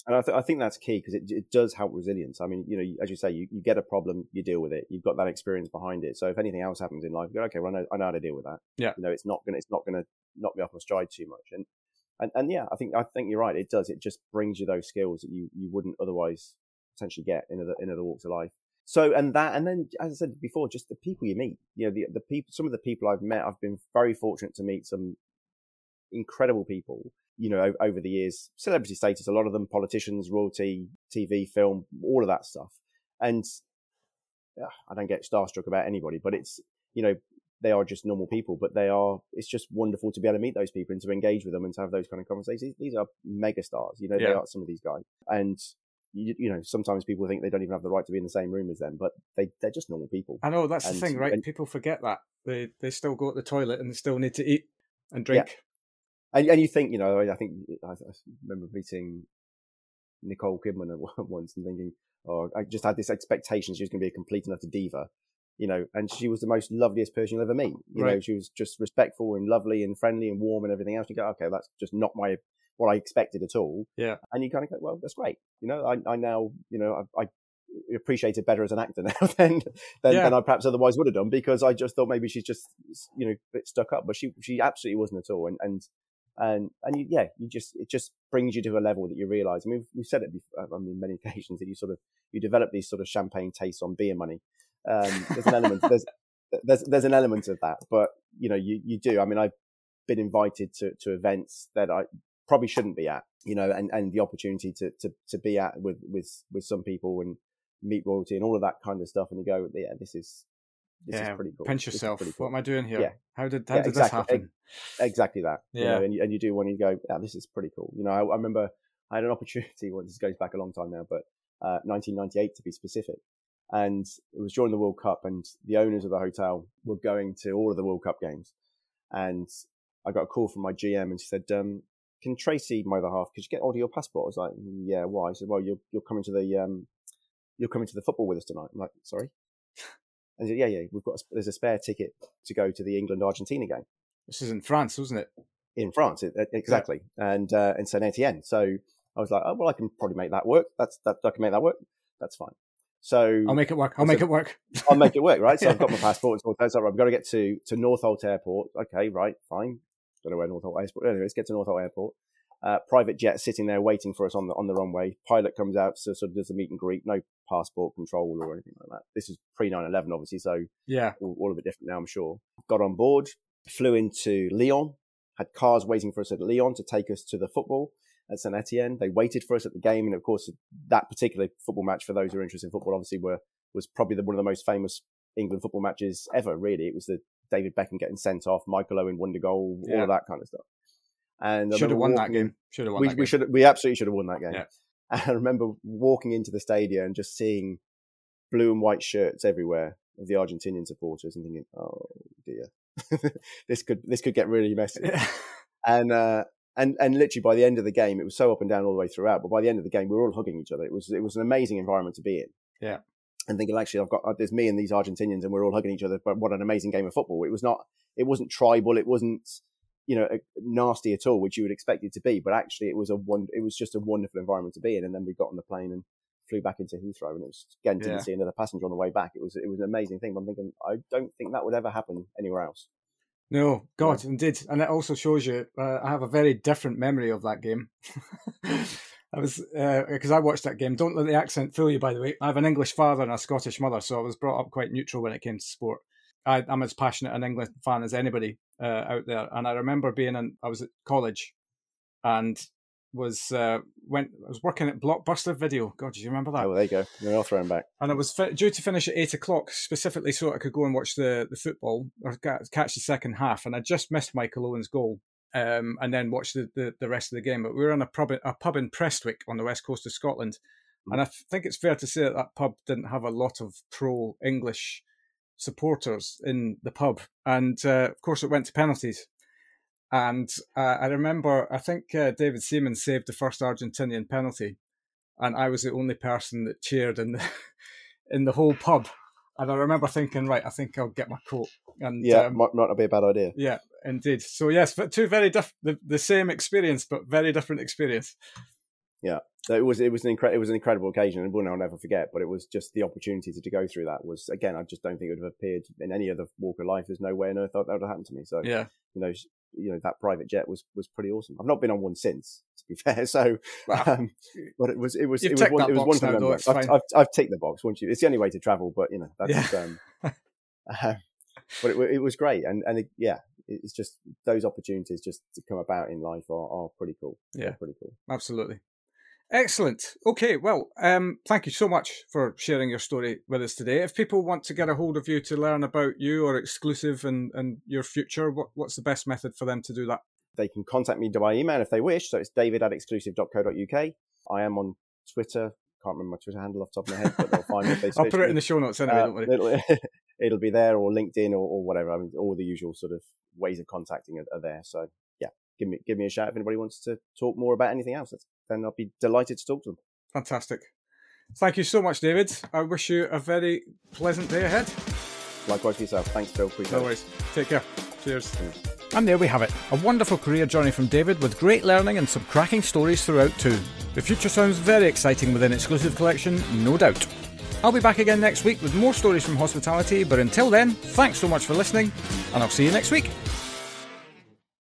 And I, th- I think that's key because it, it does help resilience. I mean, you know, as you say, you, you get a problem, you deal with it. You've got that experience behind it. So if anything else happens in life, you go, okay, well, I know, I know how to deal with that. Yeah. You know, it's not gonna, it's not gonna knock me off my stride too much. And, and, and yeah, I think, I think you're right. It does. It just brings you those skills that you, you wouldn't otherwise potentially get in other, in other walks of life. So, and that, and then, as I said before, just the people you meet, you know, the, the people, some of the people I've met, I've been very fortunate to meet some incredible people, you know, over, the years, celebrity status, a lot of them politicians, royalty, TV, film, all of that stuff. And I don't get starstruck about anybody, but it's, you know, they are just normal people, but they are, it's just wonderful to be able to meet those people and to engage with them and to have those kind of conversations. These are mega stars, you know, they are some of these guys. And, you, you know, sometimes people think they don't even have the right to be in the same room as them, but they, they're just normal people. I know that's And- the thing, right? and- People forget that they they still go to the toilet and they still need to eat and drink. And, and you think, you know, I think I, I remember meeting Nicole Kidman once and thinking, oh, I just had this expectation she was going to be a complete enough diva, you know, and she was the most loveliest person you'll ever meet. You know, she was just respectful and lovely and friendly and warm and everything else. You go, okay, that's just not my what I expected at all. Yeah. And you kind of go, well, that's great. You know, I, I now, you know, I, I appreciate it better as an actor now than than, Yeah. than I perhaps otherwise would have done because I just thought maybe she's just you know a bit stuck up, but she she absolutely wasn't at all. And and and and you, yeah, you just it just brings you to a level that you realise. I mean, we've, we've said it before, I mean, many occasions that you sort of you develop these sort of champagne tastes on beer money. Um, there's an element there's there's there's an element of that, but you know, you you do. I mean, I've been invited to to events that I probably shouldn't be at, you know, and and the opportunity to to to be at with with with some people and meet royalty and all of that kind of stuff, and you go, yeah, this is this yeah, is pretty cool. Pinch yourself. Cool. What am I doing here? Yeah. How did how Yeah, did exactly. this happen? exactly that. you Yeah. know, and you, and you do when you go, yeah, this is pretty cool. You know, I, I remember I had an opportunity. Well, this goes back a long time now, but uh, 1998 to be specific. And it was during the World Cup, and the owners of the hotel were going to all of the World Cup games. And I got a call from my GM, and she said, um, "Can Tracy, my other half, could you get hold of your passport?" I was like, "Yeah, why?" She said, "Well, you're you're coming to the um, you're coming to the football with us tonight." I'm like, "Sorry." And said, "Yeah, yeah, we've got a, there's a spare ticket to go to the England Argentina game." This is in France, wasn't it? in France, it, it- exactly, and uh, in Saint Etienne. So I was like, oh well, I can probably make that work. That's that I can make that work. That's fine. So I'll make it work. I'll make it work. I'll make it work, right? So Yeah. I've got my passport. And so I've got to get to to Northolt Airport. Okay, right, fine. Don't know where Northolt Airport. Anyway, let's get to Northolt Airport. Uh, private jet sitting there waiting for us on the on the runway. Pilot comes out, so sort of does a meet and greet. No passport control or anything like that. This is pre 9/11, obviously, so Yeah. all, all of it different now, I'm sure. Got on board, flew into Lyon, had cars waiting for us at Lyon to take us to the football at Saint Etienne. They waited for us at the game, and of course, that particular football match for those who are interested in football, obviously, were was probably the, one of the most famous England football matches ever. Really, it was the David Beckham getting sent off, Michael Owen wonder goal, all Yeah. of that kind of stuff. And Should have won that game. Should have won we, that we should we absolutely should have won that game. Yeah. And I remember walking into the stadium and just seeing blue and white shirts everywhere of the Argentinian supporters and thinking, oh dear, this could this could get really messy. And uh, and and literally by the end of the game, it was so up and down all the way throughout. But by the end of the game, we were all hugging each other. It was it was an amazing environment to be in. Yeah. And thinking, actually, I've got uh, there's me and these Argentinians, and we're all hugging each other. But what an amazing game of football! It was not it wasn't tribal. It wasn't you know nasty at all, which you would expect it to be. But actually, it was a one. It was just a wonderful environment to be in. And then we got on the plane and flew back into Heathrow, and it was again didn't Yeah. see another passenger on the way back. It was it was an amazing thing. But I'm thinking, I don't think that would ever happen anywhere else. No, God, indeed, and it also shows you. Uh, I have a very different memory of that game. I was because I watched that game. Don't let the accent fool you. By the way, I have an English father and a Scottish mother, so I was brought up quite neutral when it came to sport. I, I'm as passionate an England fan as anybody uh, out there, and I remember being in. I was at college, and was uh, went. I was working at Blockbuster Video. God, do you remember that? Oh, well, there you go. They're all thrown back. and I was fi- due to finish at eight o'clock specifically so I could go and watch the, the football or ca- catch the second half. And I just missed Michael Owen's goal um, and then watched the, the, the rest of the game. But we were in a pub, a pub in Prestwick on the west coast of Scotland. And I think it's fair to say that that pub didn't have a lot of pro English supporters in the pub. And uh, of course, it went to penalties. And uh, I remember, I think uh, David Seaman saved the first Argentinian penalty and I was the only person that cheered in the in the whole pub. And I remember thinking, right, I think I'll get my coat. And Yeah, um, might, not be a bad idea. yeah, indeed. So yes, but two very different, the, the same experience, but very different experience. So it was it was an incre- it was an incredible occasion, and one I'll never forget. But it was just the opportunity to, to go through that was again, I just don't think it would have appeared in any other walk of life. There's no way on earth that would have happened to me. So Yeah, you know, you know that private jet was was pretty awesome. I've not been on one since, to be fair. So, Wow. um, but it was it was You've it was one, it was one to remember. I've. I've, I've ticked the box. Once you, it's the only way to travel. But you know, that's um, uh, but it, it was great, and and it, yeah, it's just those opportunities just to come about in life are, are pretty cool. Yeah. They're pretty cool. absolutely. Excellent. Okay, well, um, thank you so much for sharing your story with us today. If people want to get a hold of you to learn about you or exclusive and, and your future, what, what's the best method for them to do that? they can contact me by email if they wish. So it's david at exclusive.co.uk. I am on Twitter. Can't remember my Twitter handle off the top of my head, but they'll find me if they I'll put it in the show notes anyway, Uh, don't worry. it'll, it'll be there or LinkedIn or, or whatever. I mean, all the usual sort of ways of contacting are, are there. So yeah, give me give me a shout if anybody wants to talk more about anything else. Then I'll be delighted to talk to them. Fantastic. Thank you so much, David. I wish you a very pleasant day ahead. Likewise for yourself. Thanks, Phil. Appreciate No worries. Take care. Cheers. And there we have it. A wonderful career journey from David with great learning and some cracking stories throughout too. The future sounds very exciting with an Exclusive Collection, no doubt. I'll be back again next week with more stories from hospitality, but until then, thanks so much for listening, and I'll see you next week.